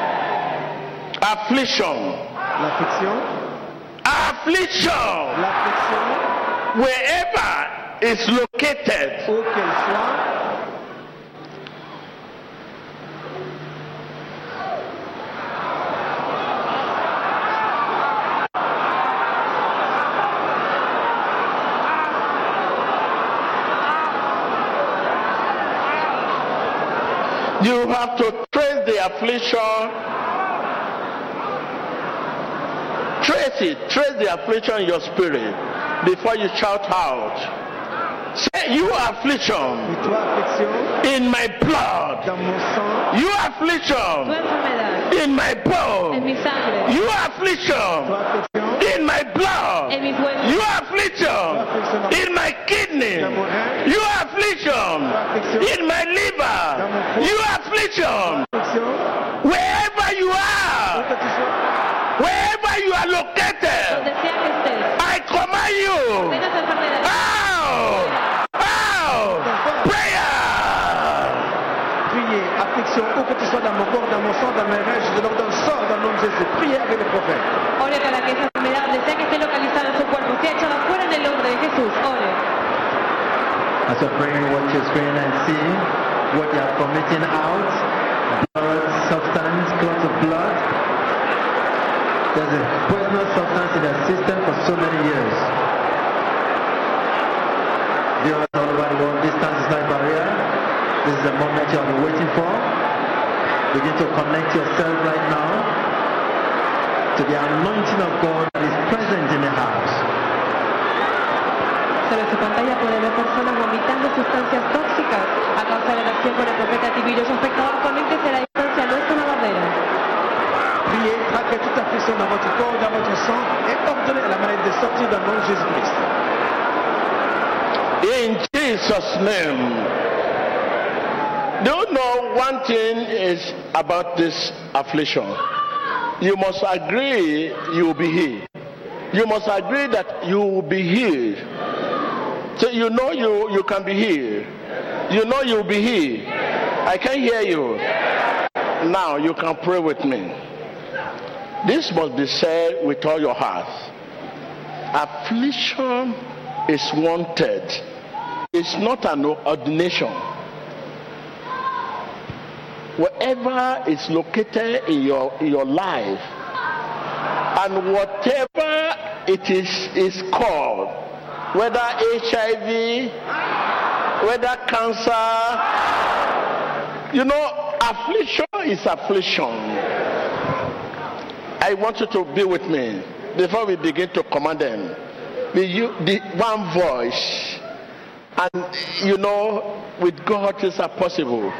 Affliction. Affliction. Wherever is located, oh, you have to trace the affliction. Trace it. Trace the affliction in your spirit before you shout out. Say, you affliction et toi, affliction, in my blood. dans mon sang, You affliction in my bone. You affliction in my blood. en mis huesos, You affliction in my kidney. dans mon rein, You affliction in my liver. You affliction affliction, wherever you are, que tu sois, wherever you are located. donde sea que estés, I command you. tengas enfermedad, Out! Out! Prayer! priez, affliction, où que tu sois dans mon corps, dans mon sang, dans mes reins, je te l'ordonne, sors dans le nom de Jésus. Priez avec les prophètes. ore para que esa enfermedad, donde sea que esté localizada en su cuerpo, sea echada fuera en el nombre de Jesús. As you're praying, watch your screen and see what they are vomiting out. Blood, substance, clots of blood. There's a poisonous substance in their system for so many years. Viewers all over the world, distance is not a barrier. This is the moment you have been waiting for. Begin to connect yourself right now to the anointing of God that is present in the house. Sobre su pantalla puede ver personas vomitando sustancias tóxicas a causa de la acción con el profeta Tiberio. Su espectador conecte la distancia, no es una barrera. Priez, traquez toute affliction dans votre corps, dans votre sang et ordonnez à la maladie de sortir dans le nom de Jésus-Christ. In Jesus' name. Do you know one thing is about this affliction? You must agree you will be healed. You must agree that you will be healed. So you know you, you can be healed. You know you will be healed. I can hear you. Now you can pray with me. This must be said with all your heart. Affliction is wanted. It's not an ordination. Wherever is located in your, in your life, and whatever it is is called, whether HIV, whether cancer, you know, affliction is affliction. I want you to be with me before we begin to command them. Be you the one voice, and you know, with God it's possible.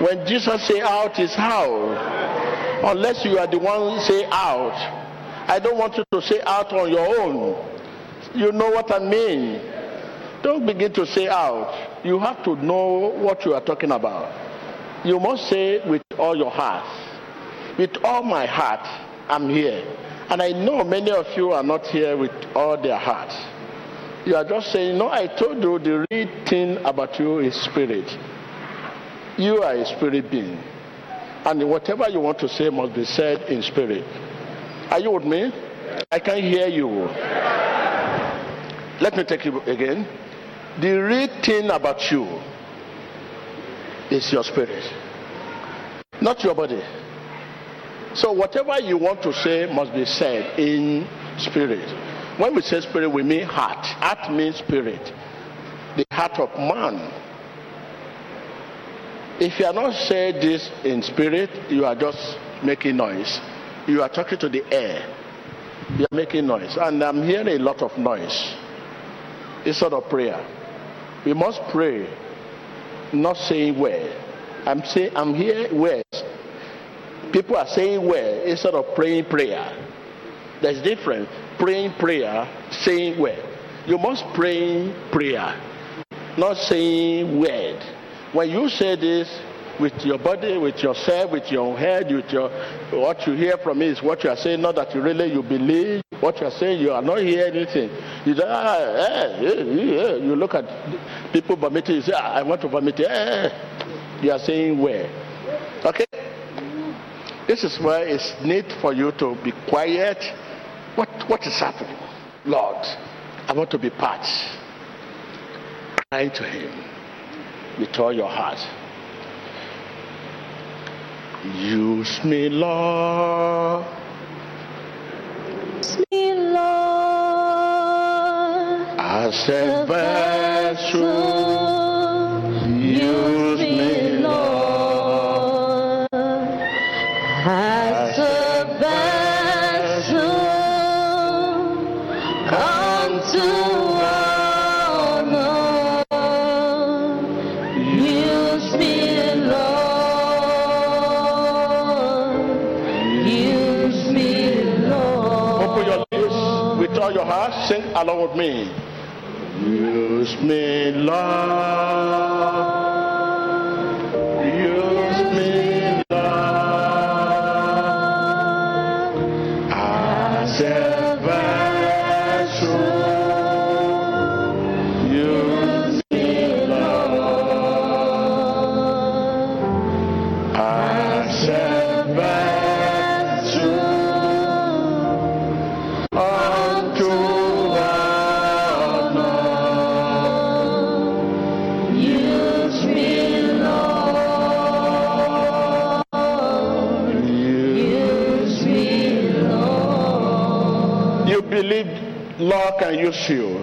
When Jesus say out is how. unless you are the one say out. I don't want you to say out on your own. You know what I mean. Don't begin to say out. You have to know what you are talking about. You must say with all your heart. With all my heart, I'm here. And I know many of you are not here with all their hearts. You are just saying, No, I told you the real thing about you is spirit. You are a spirit being. And whatever you want to say must be said in spirit. Are you with me? I can hear you. Let me take you again. The real thing about you is your spirit, not your body. So whatever you want to say must be said in spirit. When we say spirit, we mean heart. Heart means spirit. The heart of man. If you are not saying this in spirit, you are just making noise. You are talking to the air. You are making noise. And I'm hearing a lot of noise. Instead of prayer. We must pray, not saying where. I'm saying I'm here where People are saying where instead of praying prayer. There's difference. Praying prayer, saying word. You must pray prayer, not saying word. When you say this with your body, with yourself, with your head, with your what you hear from me is what you are saying, not that you really you believe what you are saying, you are not hearing anything. You, say, ah, eh, eh, eh, you look at people vomiting, you say, ah, I want to vomit. Eh. You are saying where? Okay? This is where it's need for you to be quiet. What what is happening? Lord, I want to be part. Cry to him with all your heart. Use me, Lord. Me, Lord, As a along with me. Use me, Lord. Can use you.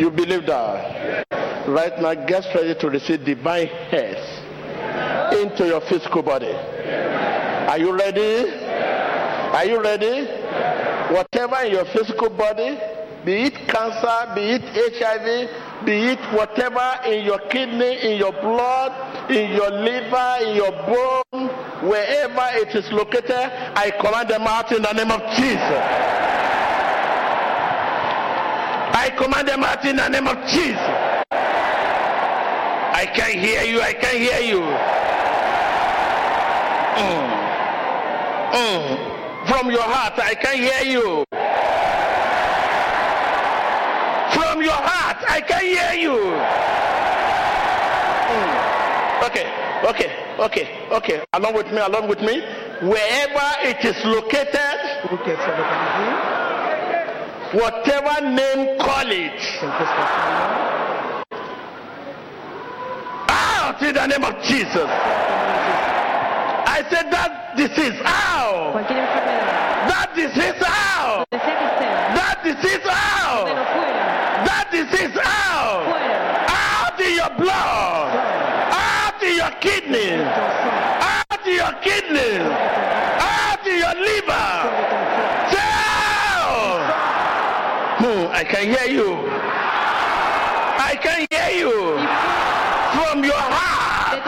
You believe that? Right now, get ready to receive divine health into your physical body. Are you ready? Are you ready? Whatever in your physical body, be it cancer, be it HIV, be it whatever in your kidney, in your blood, in your liver, in your bone, wherever it is located, I command them out in the name of Jesus. I command them out in the name of Jesus. I can hear you. I can hear you. Mm. Mm. From your heart, I can hear you. From your heart, I can hear you. Mm. Okay, okay, okay, okay. Along with me, along with me. Wherever it is located, Où qu'elle soit localisée, whatever name call it, quel que soit son nom, out in the name of Jesus. I said that disease out. That disease out. donde sea que esté, That disease out. That disease out. Out in your blood. Out in your kidney. Out in your kidney. Out in your liver. Can hear you. I can hear you. From your heart.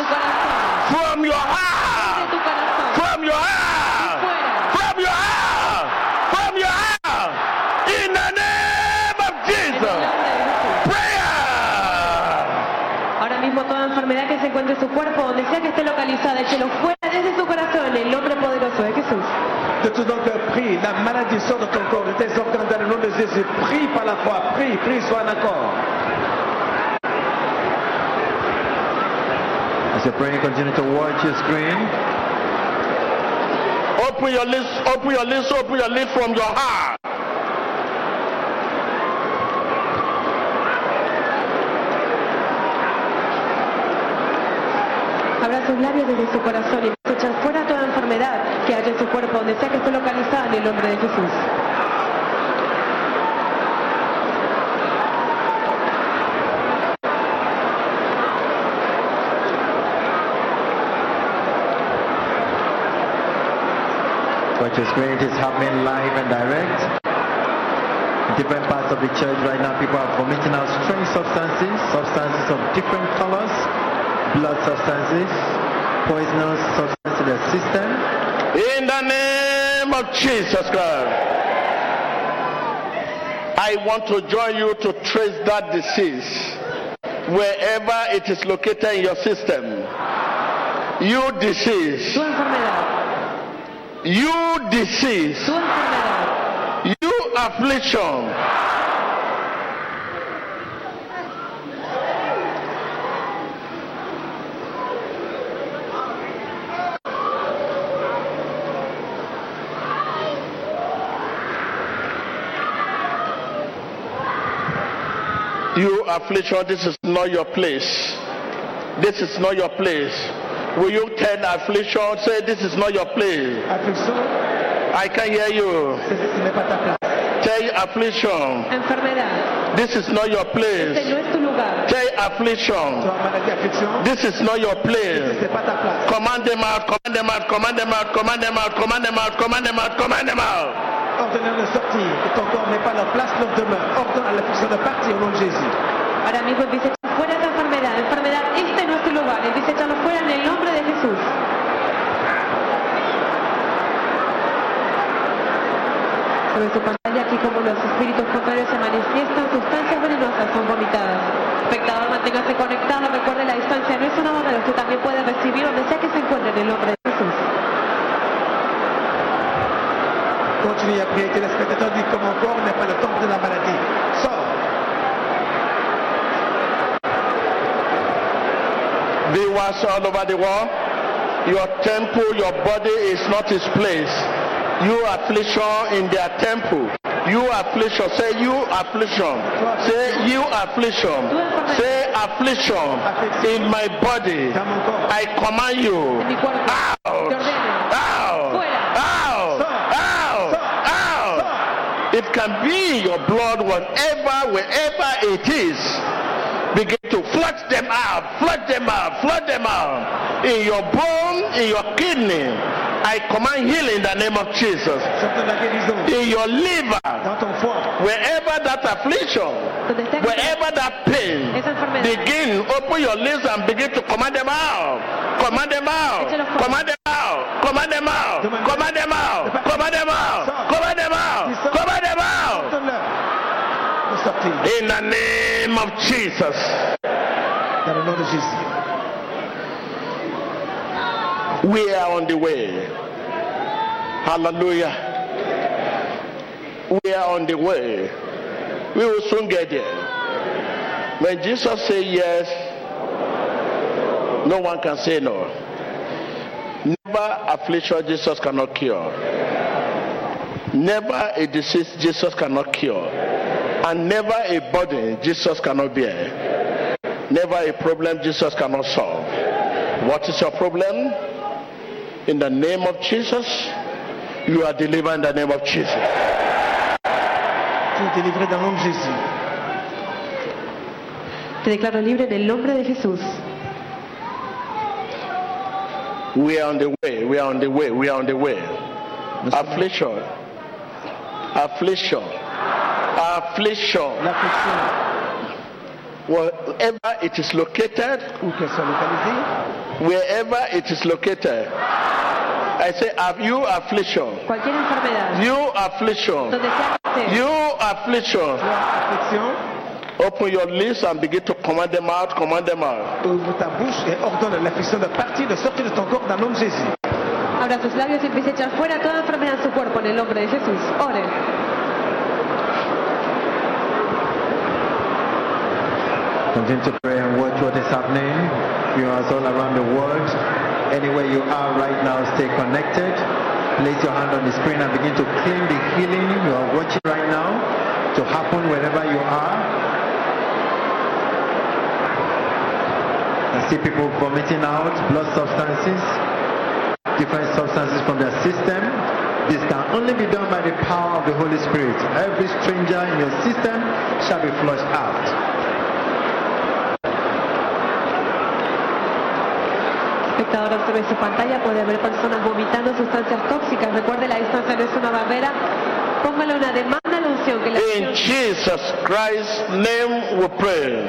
From your heart. From your heart. From your heart. From your heart. In the name of Jesus. Prayer. Ahora mismo toda enfermedad que se encuentre en su cuerpo, donde sea que esté localizada, échelo fuera desde su corazón, el nombre poderoso de Jesús. Prie. La maladie sort de ton corps, de tes organes, dans le nom de Jésus. Prie par la foi. Prie, prie, sois en accord. As you're praying, continue to watch your screen. Open your lips, open your lips, open your lips from your heart. Abra sus labios desde su corazón y echar fuera enfermedad que haya en su cuerpo, donde sea que esté localizada, en el nombre de Jesús. Is happening live and direct. In different parts of the church right now, people are vomiting out strange substances, substances of different colors, blood substances, poisonous substances in their system. In the name of Jesus Christ. I want to join you to trace that disease wherever it is located in your system. You disease, you disease, you affliction. You affliction, this is not your place. This is not your place. Will you tell affliction, say this is not your place? Affliction, I can hear you. Tell affliction, enfermedad, this is not your este place. no es tu lugar. Tell Tu affliction, this is not your ce place. n'est pas ta place. Command them out, command them out, command them out, command them out, command them out, command them out, command them out. Sortir. Ton corps n'est pas la place, leur demeure. Ordonne à l'affliction de partir au nom de Jésus. Ahora mismo empieza a echar fuera esta enfermedad. Enfermedad, Sobre su pantalla aquí como los espíritus contrarios se manifiestan, sustancias venenosas son vomitadas. Espectador, manténgase conectado, recuerde la distancia no es una barrera, usted también puede recibir donde sea que se encuentre en el nombre de Jesús. Continue à prier. Téléspectateur dit que mon corps n'est pas le temple de la maladie. Sors. Viewers all over the world, your temple, your body is not its place. You affliction in their temple. You affliction. Say you affliction. Say you affliction. Say affliction in my body. I command you out, out, out, out, out. If can be your blood, whatever, wherever it is. Begin to flush them out, flush them out, flush them out. In your bone, in your kidney. I command healing in the name of Jesus. J'entends la guérison In your liver, dans ton foie. wherever that affliction, wherever that pain, esa begin, open your lips and begin to command them out. Command them out. Command them out. Command them out. Command them out. Command them out. Command them out. Command them out. Ordonne-leur de sortir In the name of Jesus. dans le nom de Jésus. We are on the way. Hallelujah. We are on the way. We will soon get there. When Jesus says yes, no one can say no. Never affliction Jesus cannot cure. Never a disease Jesus cannot cure. And never a burden Jesus cannot bear. Never a problem Jesus cannot solve. What is your problem? In the name of Jesus, you are delivered in the name of Jesus. Tu es délivré dans le nom de Jésus. Te declaro libre en el nombre de Jesús. We are on the way, we are on the way, we are on the way. Affliction, affliction, affliction. L'affliction, Wherever it is located, où qu'elle soit localisée, wherever it is located, I say, have you affliction? Cualquier enfermedad, You affliction, donde sea que esté, you affliction. toi, affliction, Open your lips and begin to command them out, command them out. ouvre ta bouche et ordonne l'affliction de partir, de sortir de ton corps dans le nom de Jésus. abra sus labios y empiece a echar fuera toda enfermedad en su cuerpo en el nombre de Jesús. Ore. Continue to pray and watch what is happening. You are all around the world. Anywhere you are right now, stay connected. Place your hand on the screen and begin to claim the healing you are watching right now to happen wherever you are. I see people vomiting out blood substances, different substances from their system. This can only be done by the power of the Holy Spirit. Every stranger in your system shall be flushed out. Espectador observe su pantalla, puede ver personas vomitando sustancias tóxicas. Recuerde, la distancia no es una barrera. Póngale una demanda a la unción que la In unción Jesus Christ's name we pray.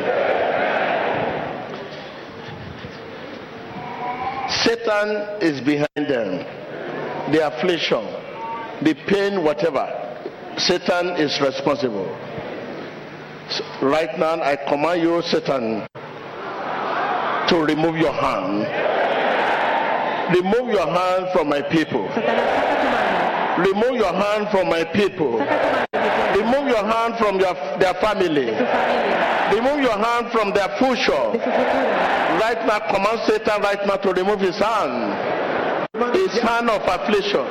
Satan is behind them. The affliction, the pain, whatever. Satan is responsible. So right now, I command you, Satan, to remove your hand. Remove your hand from my people. Satanás, saca tu mano. Remove your hand from my people. Saca tu mano de mi pueblo, Remove your hand from their, their family. Remove your hand from their future. Right now, command Satan right now to remove his hand. Demande, His hand of affliction.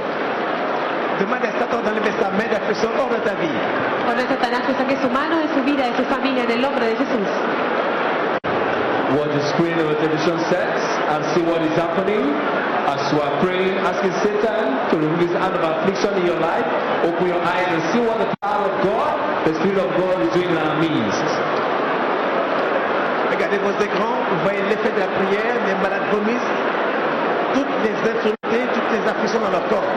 demande à Satan d'enlever sa main d'affliction hors de ta vie. Ordena a Satanás que saque su mano de su vida, de su familia, en el nombre de Jesús. Watch the screen of the television sets and see what is happening as you are praying, asking Satan to remove his hand of affliction in your life. Open your eyes and see what the power of God, the Spirit of God is doing in our midst. Regardez vos écrans, vous voyez l'effet de la prière, les malades vomissent, toutes les infirmités, toutes les afflictions dans leur corps.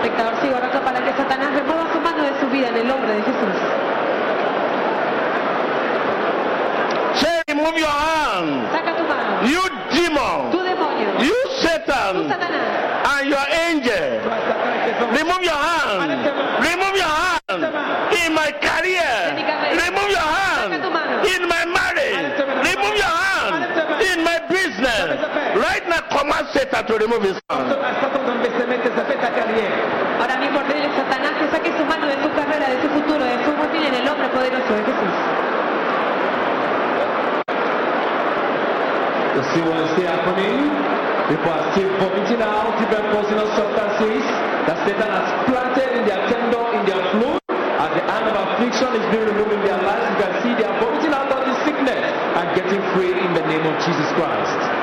Espectador, sigo orando para que Satanás remueva su mano de su vida en el nombre de Jesús. Say, remove your You demon. Tu demonio. You Satan. Satanás. And your angel. Remove your hand. Remove your hand. In my career. Remove your hand. In my marriage. Remove your hand. In my business. Right now, command Satan to remove his hand. Ahora mismo ordene a Satanás que saque su mano de su carrera, de su futuro, de su familia en el nombre poderoso de Jesús. You see what is happening? People are still vomiting out different poisonous substances that Satan has planted in their tendon, in their fluid. As the hand of affliction is being removed in their lives, you can see they are vomiting out all this sickness and getting free in the name of Jesus Christ.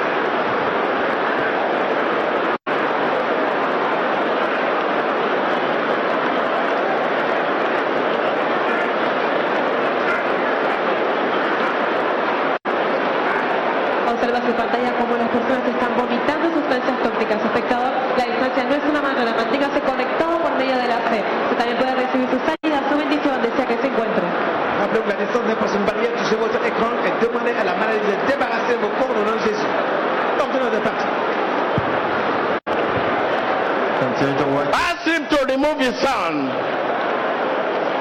Pantalla cómo las personas están vomitando sustancias tóxicas. Espectador, la distancia no es una barrera, manténgase conectado por medio de la fe. Usted también puede recibir su sanidad, su bendición, donde sea que se encuentre. Rappelez-vous, la naissance n'est pas une barrière. Touchez votre écran et demandez à la maladie de débarrasser vos corps au nom de Jésus. Ordonnez de partir. Continue to watch. Ask him to remove his hand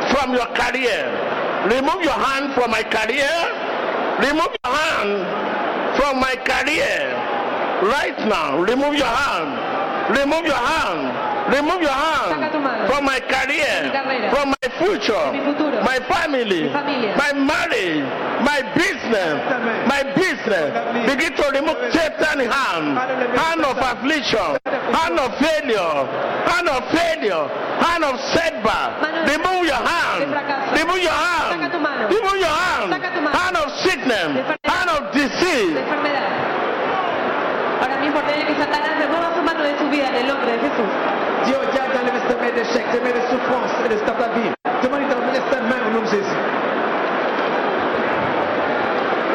from your career. Remove your hand from my career. Remove your hand from my career. Right now, remove your hand. Remove your hand. Remove your hand from my career, from my future, my family, my marriage, my business, my business. Begin to remove Satan hand, hand of affliction, hand of failure, hand of failure, hand of setback. Remove your hand, remove your hand, Saca tu mano. remove your hand, Saca tu mano. hand of sickness, hand of disease. Enfermedad. Ahora ordene que Satanás remueva su mano de su vida en el nombre de Jesús. Dis au diable d'enlever cette main d'échec, cette main de souffrance et de stop ta vie. Demandez d'enlever cette main au nom de Jésus.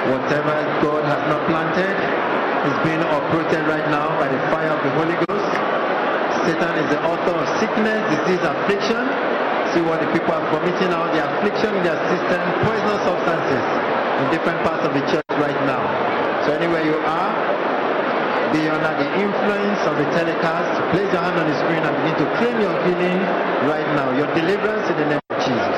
Whatever God has not planted is being uprooted right now by the fire of the Holy Ghost. Satan is the author of sickness, disease, affliction. See what the people are vomiting out, the affliction in their system, poisonous substances in different parts of the church right now. So anywhere you are, be under the influence of the telecast. Place your hand on the screen and begin to claim your healing right now. Your deliverance in the name of Jesus.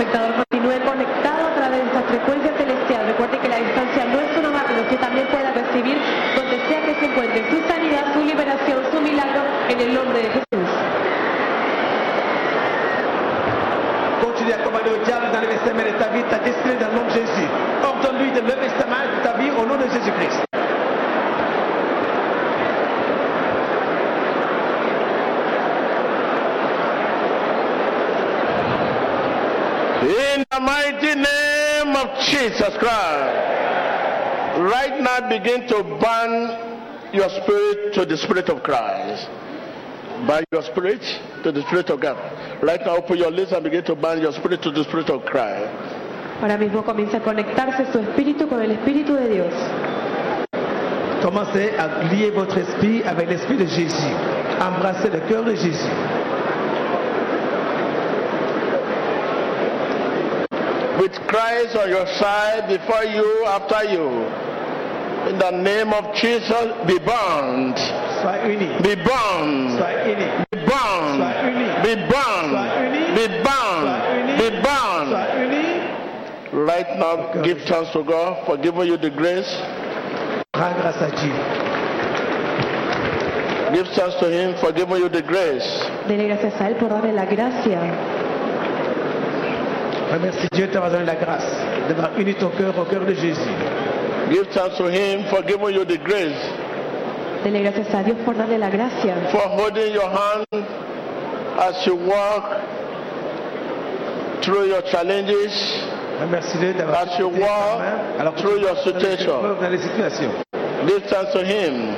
Espectador, continúe conectado a través de esta frecuencia celestial. Recuerde que la distancia no es una barrera, usted también puede recibir donde sea que se encuentre su sanidad, su liberación, su milagro en el nombre de Jesús. Continue à commander au diable d'enlever cette main de ta vie, ta destinée dans le nom de Jésus. Ordonne-lui de lever sa main de ta vie au nom de Jésus-Christ. In the mighty name of Jesus Christ. Right now, begin to burn your spirit to the spirit of Christ. Burn your spirit to the spirit of God. Right now, open your lips and begin to burn your spirit to the spirit of Christ. Ahora mismo comienza a conectarse su espíritu con el espíritu de Dios. Commencez à lier votre esprit avec l'esprit de Jésus. Embrassez le cœur de Jésus. With Christ on your side, before you, after you. In the name of Jesus, be bound. Sois unis. Be bound. Be bound. Be bound. Be bound. Be bound. Sois unis. Right now, give thanks to God for giving you the grace. Rends grâce. Give thanks to Him for giving you the grace. Dele gracias a Él por darle la gracia. Remercie Dieu la grâce, d'avoir uni ton cœur au cœur de Jésus. Give thanks to Him for giving you the grace, Dele gracias a Dios por darle la gracia. for holding your hand as you walk through your challenges. Remercie-le d'avoir As you walk alors through your situation. épreuves, dans les situations. Give thanks to Him.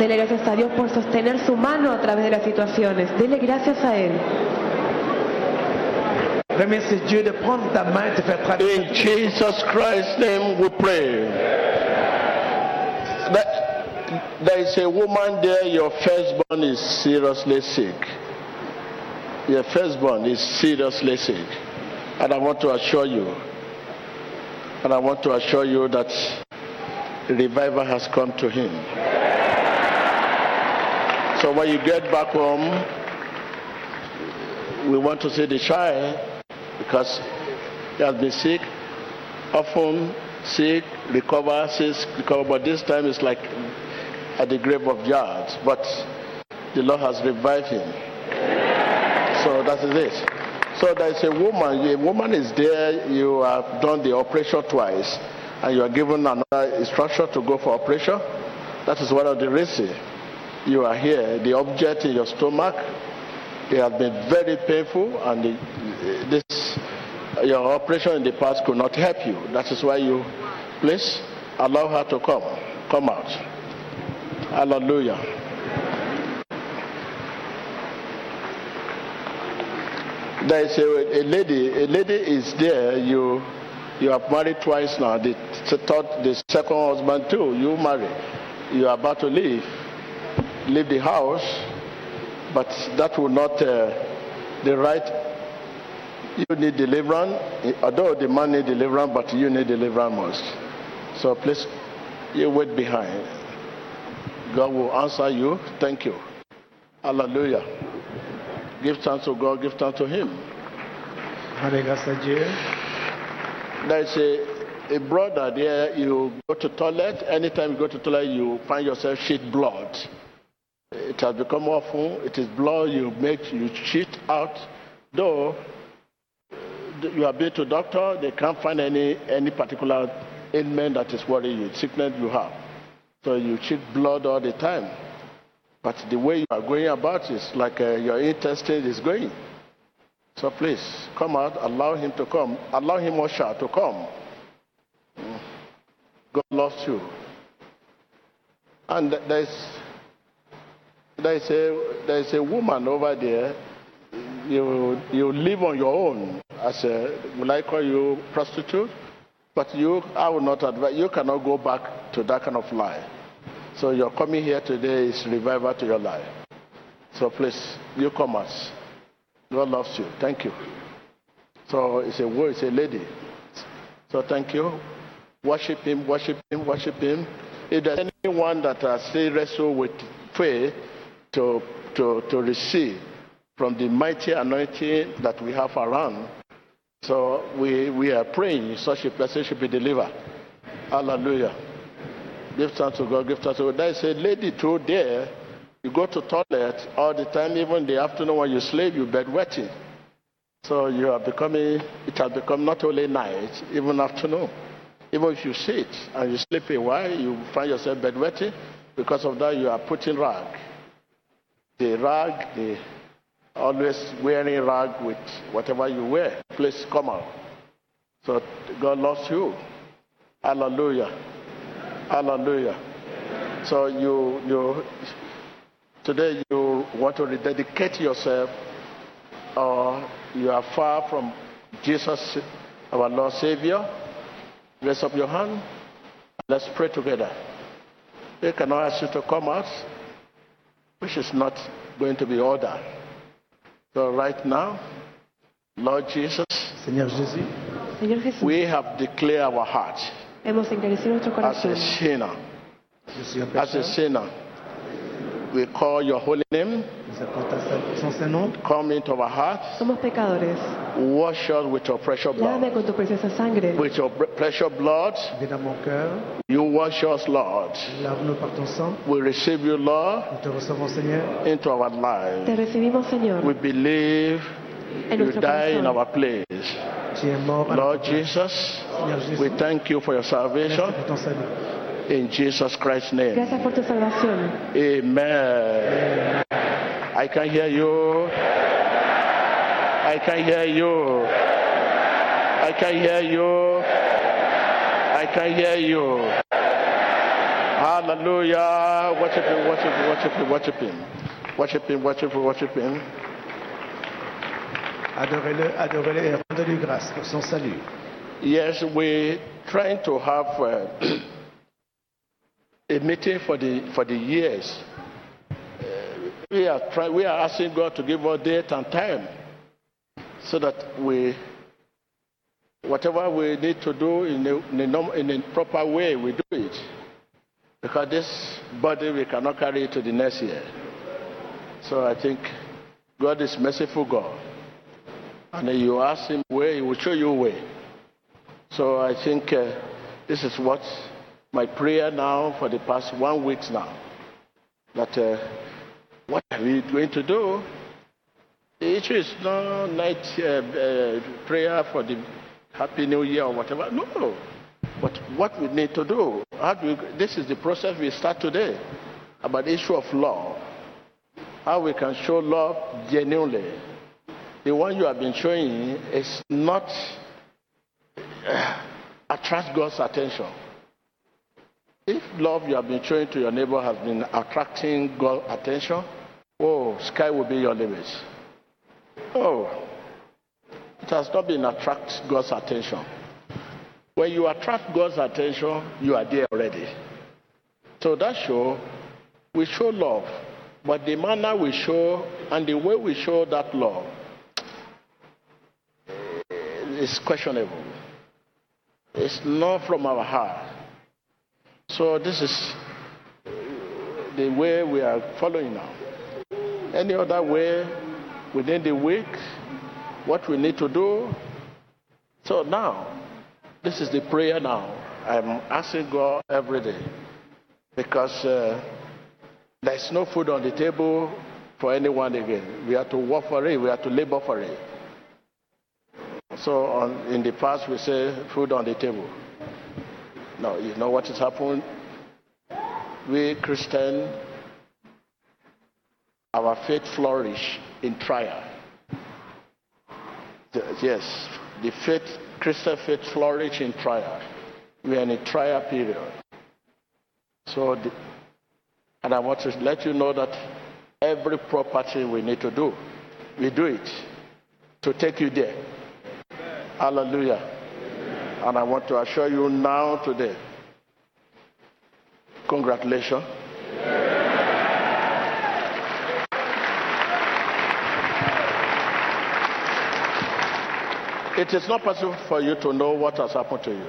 Dele gracias a Dios por sostener su mano a través de las situaciones. Dele gracias a Él. Remercie Dieu de prendre ta main et faire traverser. In Jesus Christ's name we pray. That- There is a woman there, your firstborn is seriously sick. Your firstborn is seriously sick. And I want to assure you, and I want to assure you that revival has come to him. So when you get back home, we want to see the child because he has been sick, often sick, recover, sick, recover, but this time it's like at the grave of yards. But the Lord has revived him. So that is it. So there's a woman, a woman is there, you have done the operation twice, and you are given another instruction to go for operation. That is one of the reasons you are here. The object in your stomach, it has been very painful, and the, this your operation in the past could not help you. That is why you please allow her to come, come out. Hallelujah. There is a, a lady. A lady is there. You you have married twice now. The third, the second husband too. You marry. You are about to leave, leave the house, but that will not uh, the right. You need deliverance. Although the man need deliverance, but you need deliverance most. So please, you wait behind. God will answer you. Thank you. Hallelujah. Give thanks to God. Give thanks to Him. Grâce. There's a, a brother there, you go to toilet, anytime you go to toilet, you find yourself shit blood. It has become awful. It is blood you make, you cheat out. Though you have been to doctor, they can't find any, any particular ailment that is worrying you, sickness you have. So you cheat blood all the time. But the way you are going about is like uh, your intestine is going. So please, come out, allow him to come, allow him usher to come. Mm. God loves you. And there's, there's, a, there's a woman over there, you, you live on your own as a, will I call you prostitute? But you, I will not advise, you cannot go back to that kind of life. So your coming here today is revival to your life. So please, you come us. God loves you. Thank you. So it's a word, it's a lady. So thank you. Worship him, worship him, worship him. If there's anyone that has still wrestle with faith to, to, to receive from the mighty anointing that we have around, so we, we are praying such a person should be delivered. Hallelujah. Give thanks to God, give thanks to God. There is a lady too there. You go to toilet all the time, even the afternoon when you sleep, you bed wetting. So you are becoming, it has become not only night, even afternoon. Even if you sit and you sleep a while, you find yourself bedwetting. Because of that, you are putting rag. The rag, the always wearing rag with whatever you wear. Please come out. So God loves you. Hallelujah. Hallelujah. So you you today you want to rededicate yourself or you are far from Jesus, our Lord Savior. Raise up your hand. Let's pray together. They cannot ask you to come out, which is not going to be ordered. So right now, Lord Jesus, Seigneur Jésus, Señor Jesús, we have declared our heart hemos encarecido nuestro as a sinner. je suis un As a sinner, we call your holy name. Nous appelons ta sainte- son saint nom. Come into our hearts. Somos pecadores. Wash us with your precious Lávame blood. con tu preciosa sangre. With your precious blood, Viens dans mon cœur. you wash us, Lord. Lave-nous par ton sang. We receive you, Lord, Nous te recevons, Seigneur. into our Te lives. recibimos, Señor, We believe en you nuestro die in our place. Tu es mort Lord. Jesus, Seigneur Jésus, we thank you for your merci salvation pour ton salut. In Jesus Christ's name. Gracias por tu salvación. Amen. I can hear you. I can hear you. I can hear you. I can hear you. Hallelujah. Worship him, worship him, worship him, worship him. Worship him, worship him, worship him. Adorez-le, adorez-le et rendez-lui grâce pour son salut. Yes, we're trying to have uh, a meeting for the for the years. Uh, we are trying. We are asking God to give us date and time, so that we, whatever we need to do in a, in a, norm- in proper way, we do it. Because this body we cannot carry it to the next year. So I think God is merciful God, and you ask Him where He will show you way. So I think uh, this is what my prayer now for the past one week now. That uh, what are we going to do? The issue is no night uh, uh, prayer for the Happy New Year or whatever. No. But what we need to do, how do we, this is the process we start today about the issue of love. How we can show love genuinely. The one you have been showing is not attract God's attention. If love you have been showing to your neighbor has been attracting God's attention, oh, sky will be your limit. Oh, It has not been attract God's attention. When you attract God's attention, you are there already. So that show, we show love, but the manner we show and the way we show that love is questionable. It's not from our heart. So this is the way we are following now. Any other way within the week, what we need to do. So now, this is the prayer now. I'm asking God every day because uh, there's no food on the table for anyone again. We have to work for it, we have to labor for it. So on, in the past, we say food on the table. No, you know what has happened? We Christian, our faith flourish in trial. The- yes, the faith, Christian faith flourish in trial. We are in a trial period. So, the, and I want to let you know that every property we need to do, we do it to take you there. Hallelujah. And I want to assure you now today, congratulations. It is not possible for you to know what has happened to you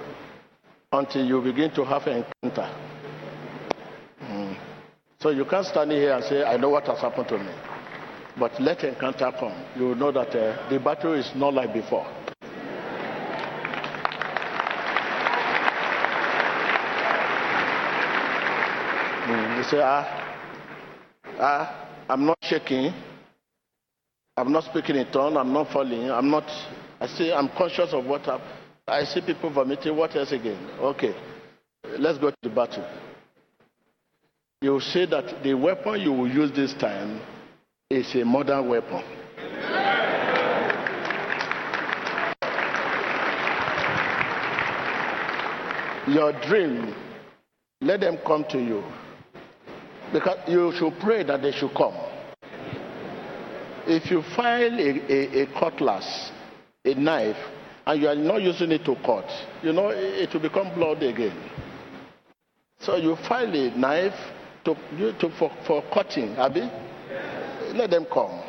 until you begin to have an encounter. Mm. So you can't stand here and say, I know what has happened to me. But let encounter come. You will know that uh, the battle is not like before. You say, ah, ah, I'm not shaking. I'm not speaking in tongue. I'm not falling. I'm not. I say I'm conscious of what happened. I see people vomiting. What else again? Okay, let's go to the battle. You will see that the weapon you will use this time is a modern weapon. Your dream, let them come to you. Because you should pray that they should come. If you find a, a, a cutlass, a knife, and you are not using it to cut, you know, it, will become blood again. So you find a knife to, to, for, for cutting, Abby. Let them come.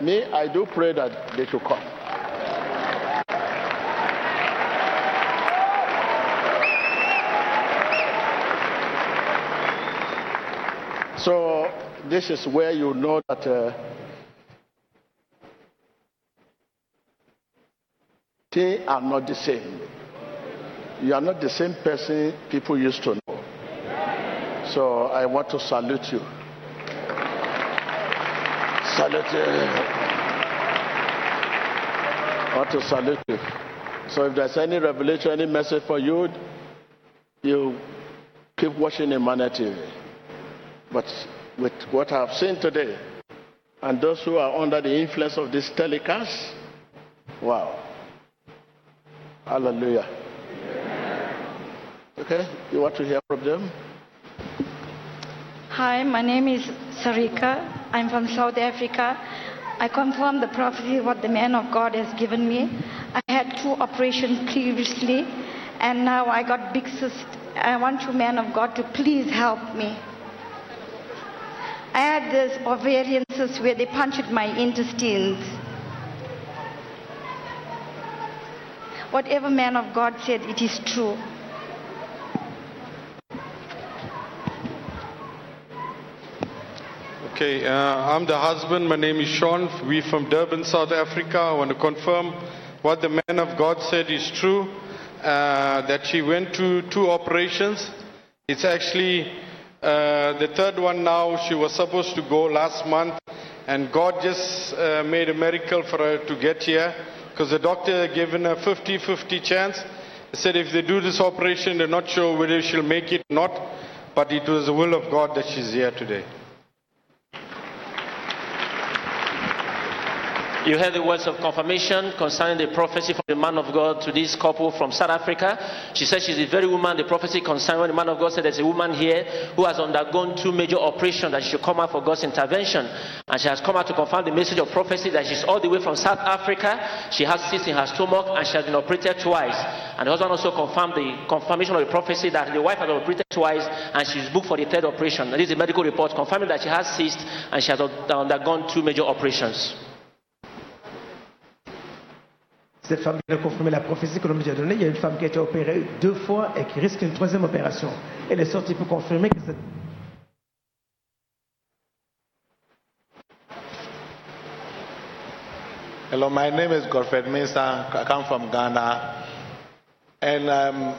Me, I do pray that they should come. So this is where you know that uh, they are not the same. You are not the same person people used to know. So I want to salute you. Salute you. I want to salute you. So if there's any revelation, any message for you, you keep watching Emmanuel TV. But with what I've seen today, and those who are under the influence of this telecast, wow. Hallelujah. Okay, you want to hear from them? Hi, my name is Sarika. I'm from South Africa. I confirm the prophecy what the man of God has given me. I had two operations previously, and now I got big cyst. I want you, man of God, to please help me. I had this ovarian cyst where they punctured my intestines. Whatever man of God said, it is true. Okay, uh, I'm the husband. My name is Sean. We from Durban, South Africa. I want to confirm what the man of God said is true. Uh, that she went to two operations. It's actually uh, the third one now. She was supposed to go last month, and God just uh, made a miracle for her to get here because the doctor given her 50-50 chance. He said if they do this operation, they're not sure whether she'll make it or not, but it was the will of God that she's here today. You heard the words of confirmation concerning the prophecy from the man of God to this couple from South Africa. She said she's the very woman the prophecy concerning when the man of God said there's a woman here who has undergone two major operations that she should come out for God's intervention. And she has come out to confirm the message of prophecy that she's all the way from South Africa. She has cysts in her stomach and she has been operated twice. And the husband also confirmed the confirmation of the prophecy that the wife has been operated twice and she's booked for the third operation. This is a medical report confirming that she has cysts and she has undergone two major operations. Cette femme vient de confirmer la prophétie que l'on nous a donnée. Il y a une femme qui a été opérée deux fois et qui risque une troisième opération. Elle est sortie pour confirmer que cette Hello, my name is Godfred Mesa. I come from Ghana. And um,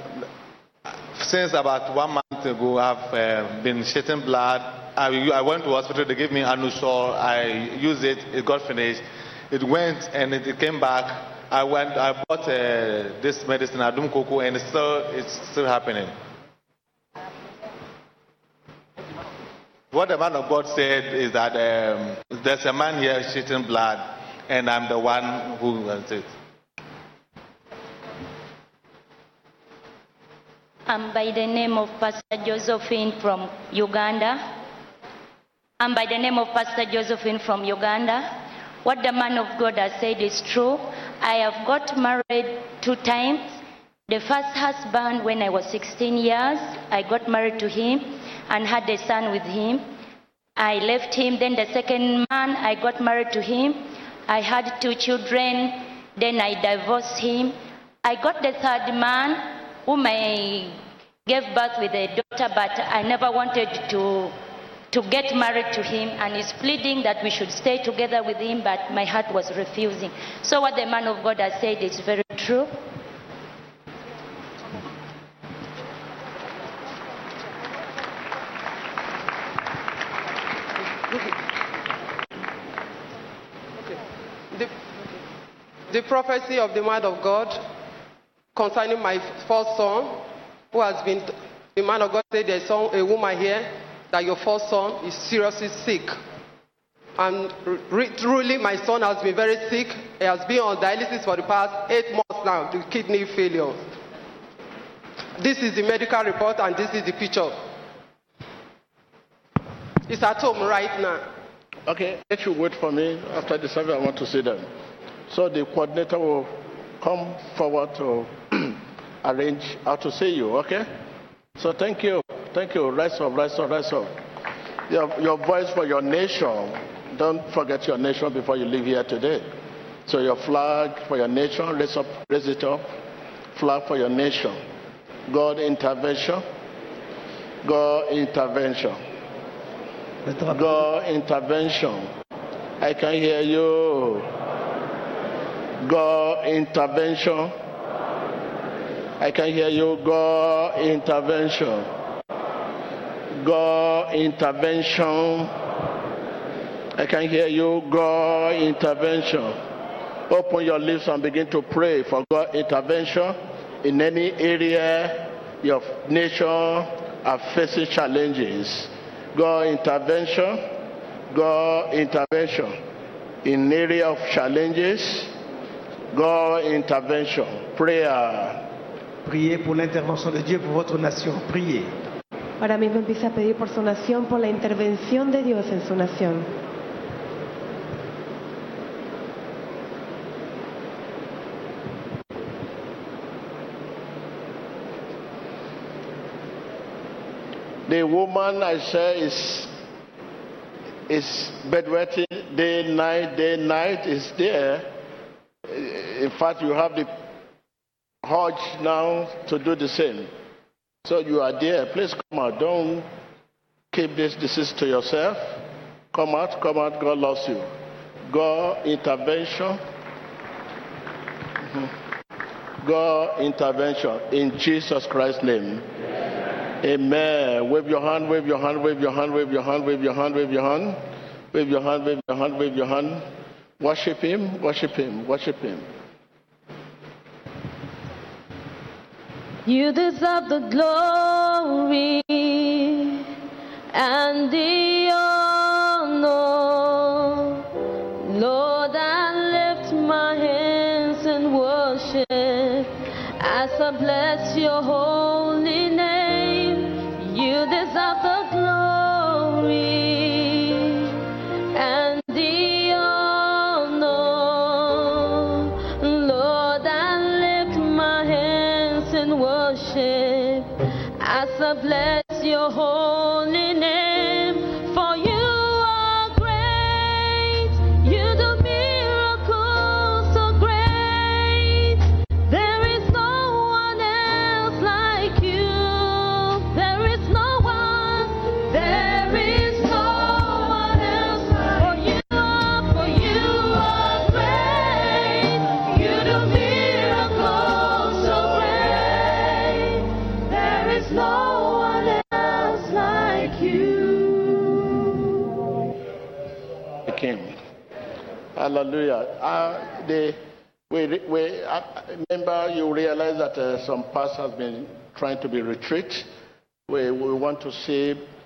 since about one month ago, I've uh, been shedding blood. I, went to hospital, they gave me Anusol. I used it, it got finished. It went and it came back. I went, I bought uh, this medicine, Adum Coco, and it's still, it's still happening. What the man of God said is that um, there's a man here shedding blood, and I'm the one who wants it. I'm by the name of Pastor Josephine from Uganda. I'm by the name of Pastor Josephine from Uganda. What the man of God has said is true. I have got married two times. The first husband, when I was 16 years, I got married to him and had a son with him. I left him. Then the second man, I got married to him. I had two children. Then I divorced him. I got the third man, whom I gave birth with a daughter, but I never wanted to to get married to him and he's pleading that we should stay together with him but my heart was refusing. So what the man of god has said is very true. The, prophecy of the man of God concerning my first son, who has been, the man of God said there's a woman here that your first son is seriously sick. And re- truly, my son has been very sick. He has been on dialysis for the past eight months now, the kidney failure. This is the medical report, and this is the picture. It's at home right now. Okay, let you wait for me. After the survey, I want to see them. So the coordinator will come forward to arrange how to see you, okay? So thank you. Thank you. Rise up, rise up, rise up. Your, your voice for your nation. Don't forget your nation before you leave here today. So your flag for your nation, raise up, raise it up. Flag for your nation. God intervention. God intervention. God intervention. I can hear you. God intervention. I can hear you. God intervention. God intervention. I can hear you. God intervention. Open your lips and begin to pray for God intervention in any area your nation are facing challenges. God intervention. God intervention in area of challenges. God intervention. Prayer. Priez pour l'intervention de Dieu pour votre nation. Priez. Ahora mismo empieza a pedir por su nación, por la intervención de Dios en su nación. The woman I say is is bedwetting day night, day night is there. In fact, you have the urge now to do the same. So you are there. Please come out. Don't keep this disease to yourself. Come out, come out. God loves you. God intervention. Mhm. God intervention in Jesus Christ's name. Amen. Wave your hand, wave your hand, wave your hand, wave your hand, wave your hand, wave your hand. Wave your hand, wave your hand, wave your hand. Worship him, worship him, worship him. You deserve the glory and the honor. Lord, I lift my hands in worship as I bless your holy the whole Hallelujah. Uh, we, we, uh, remember, you realize that uh, some past has been trying to be retreat. We, we want to see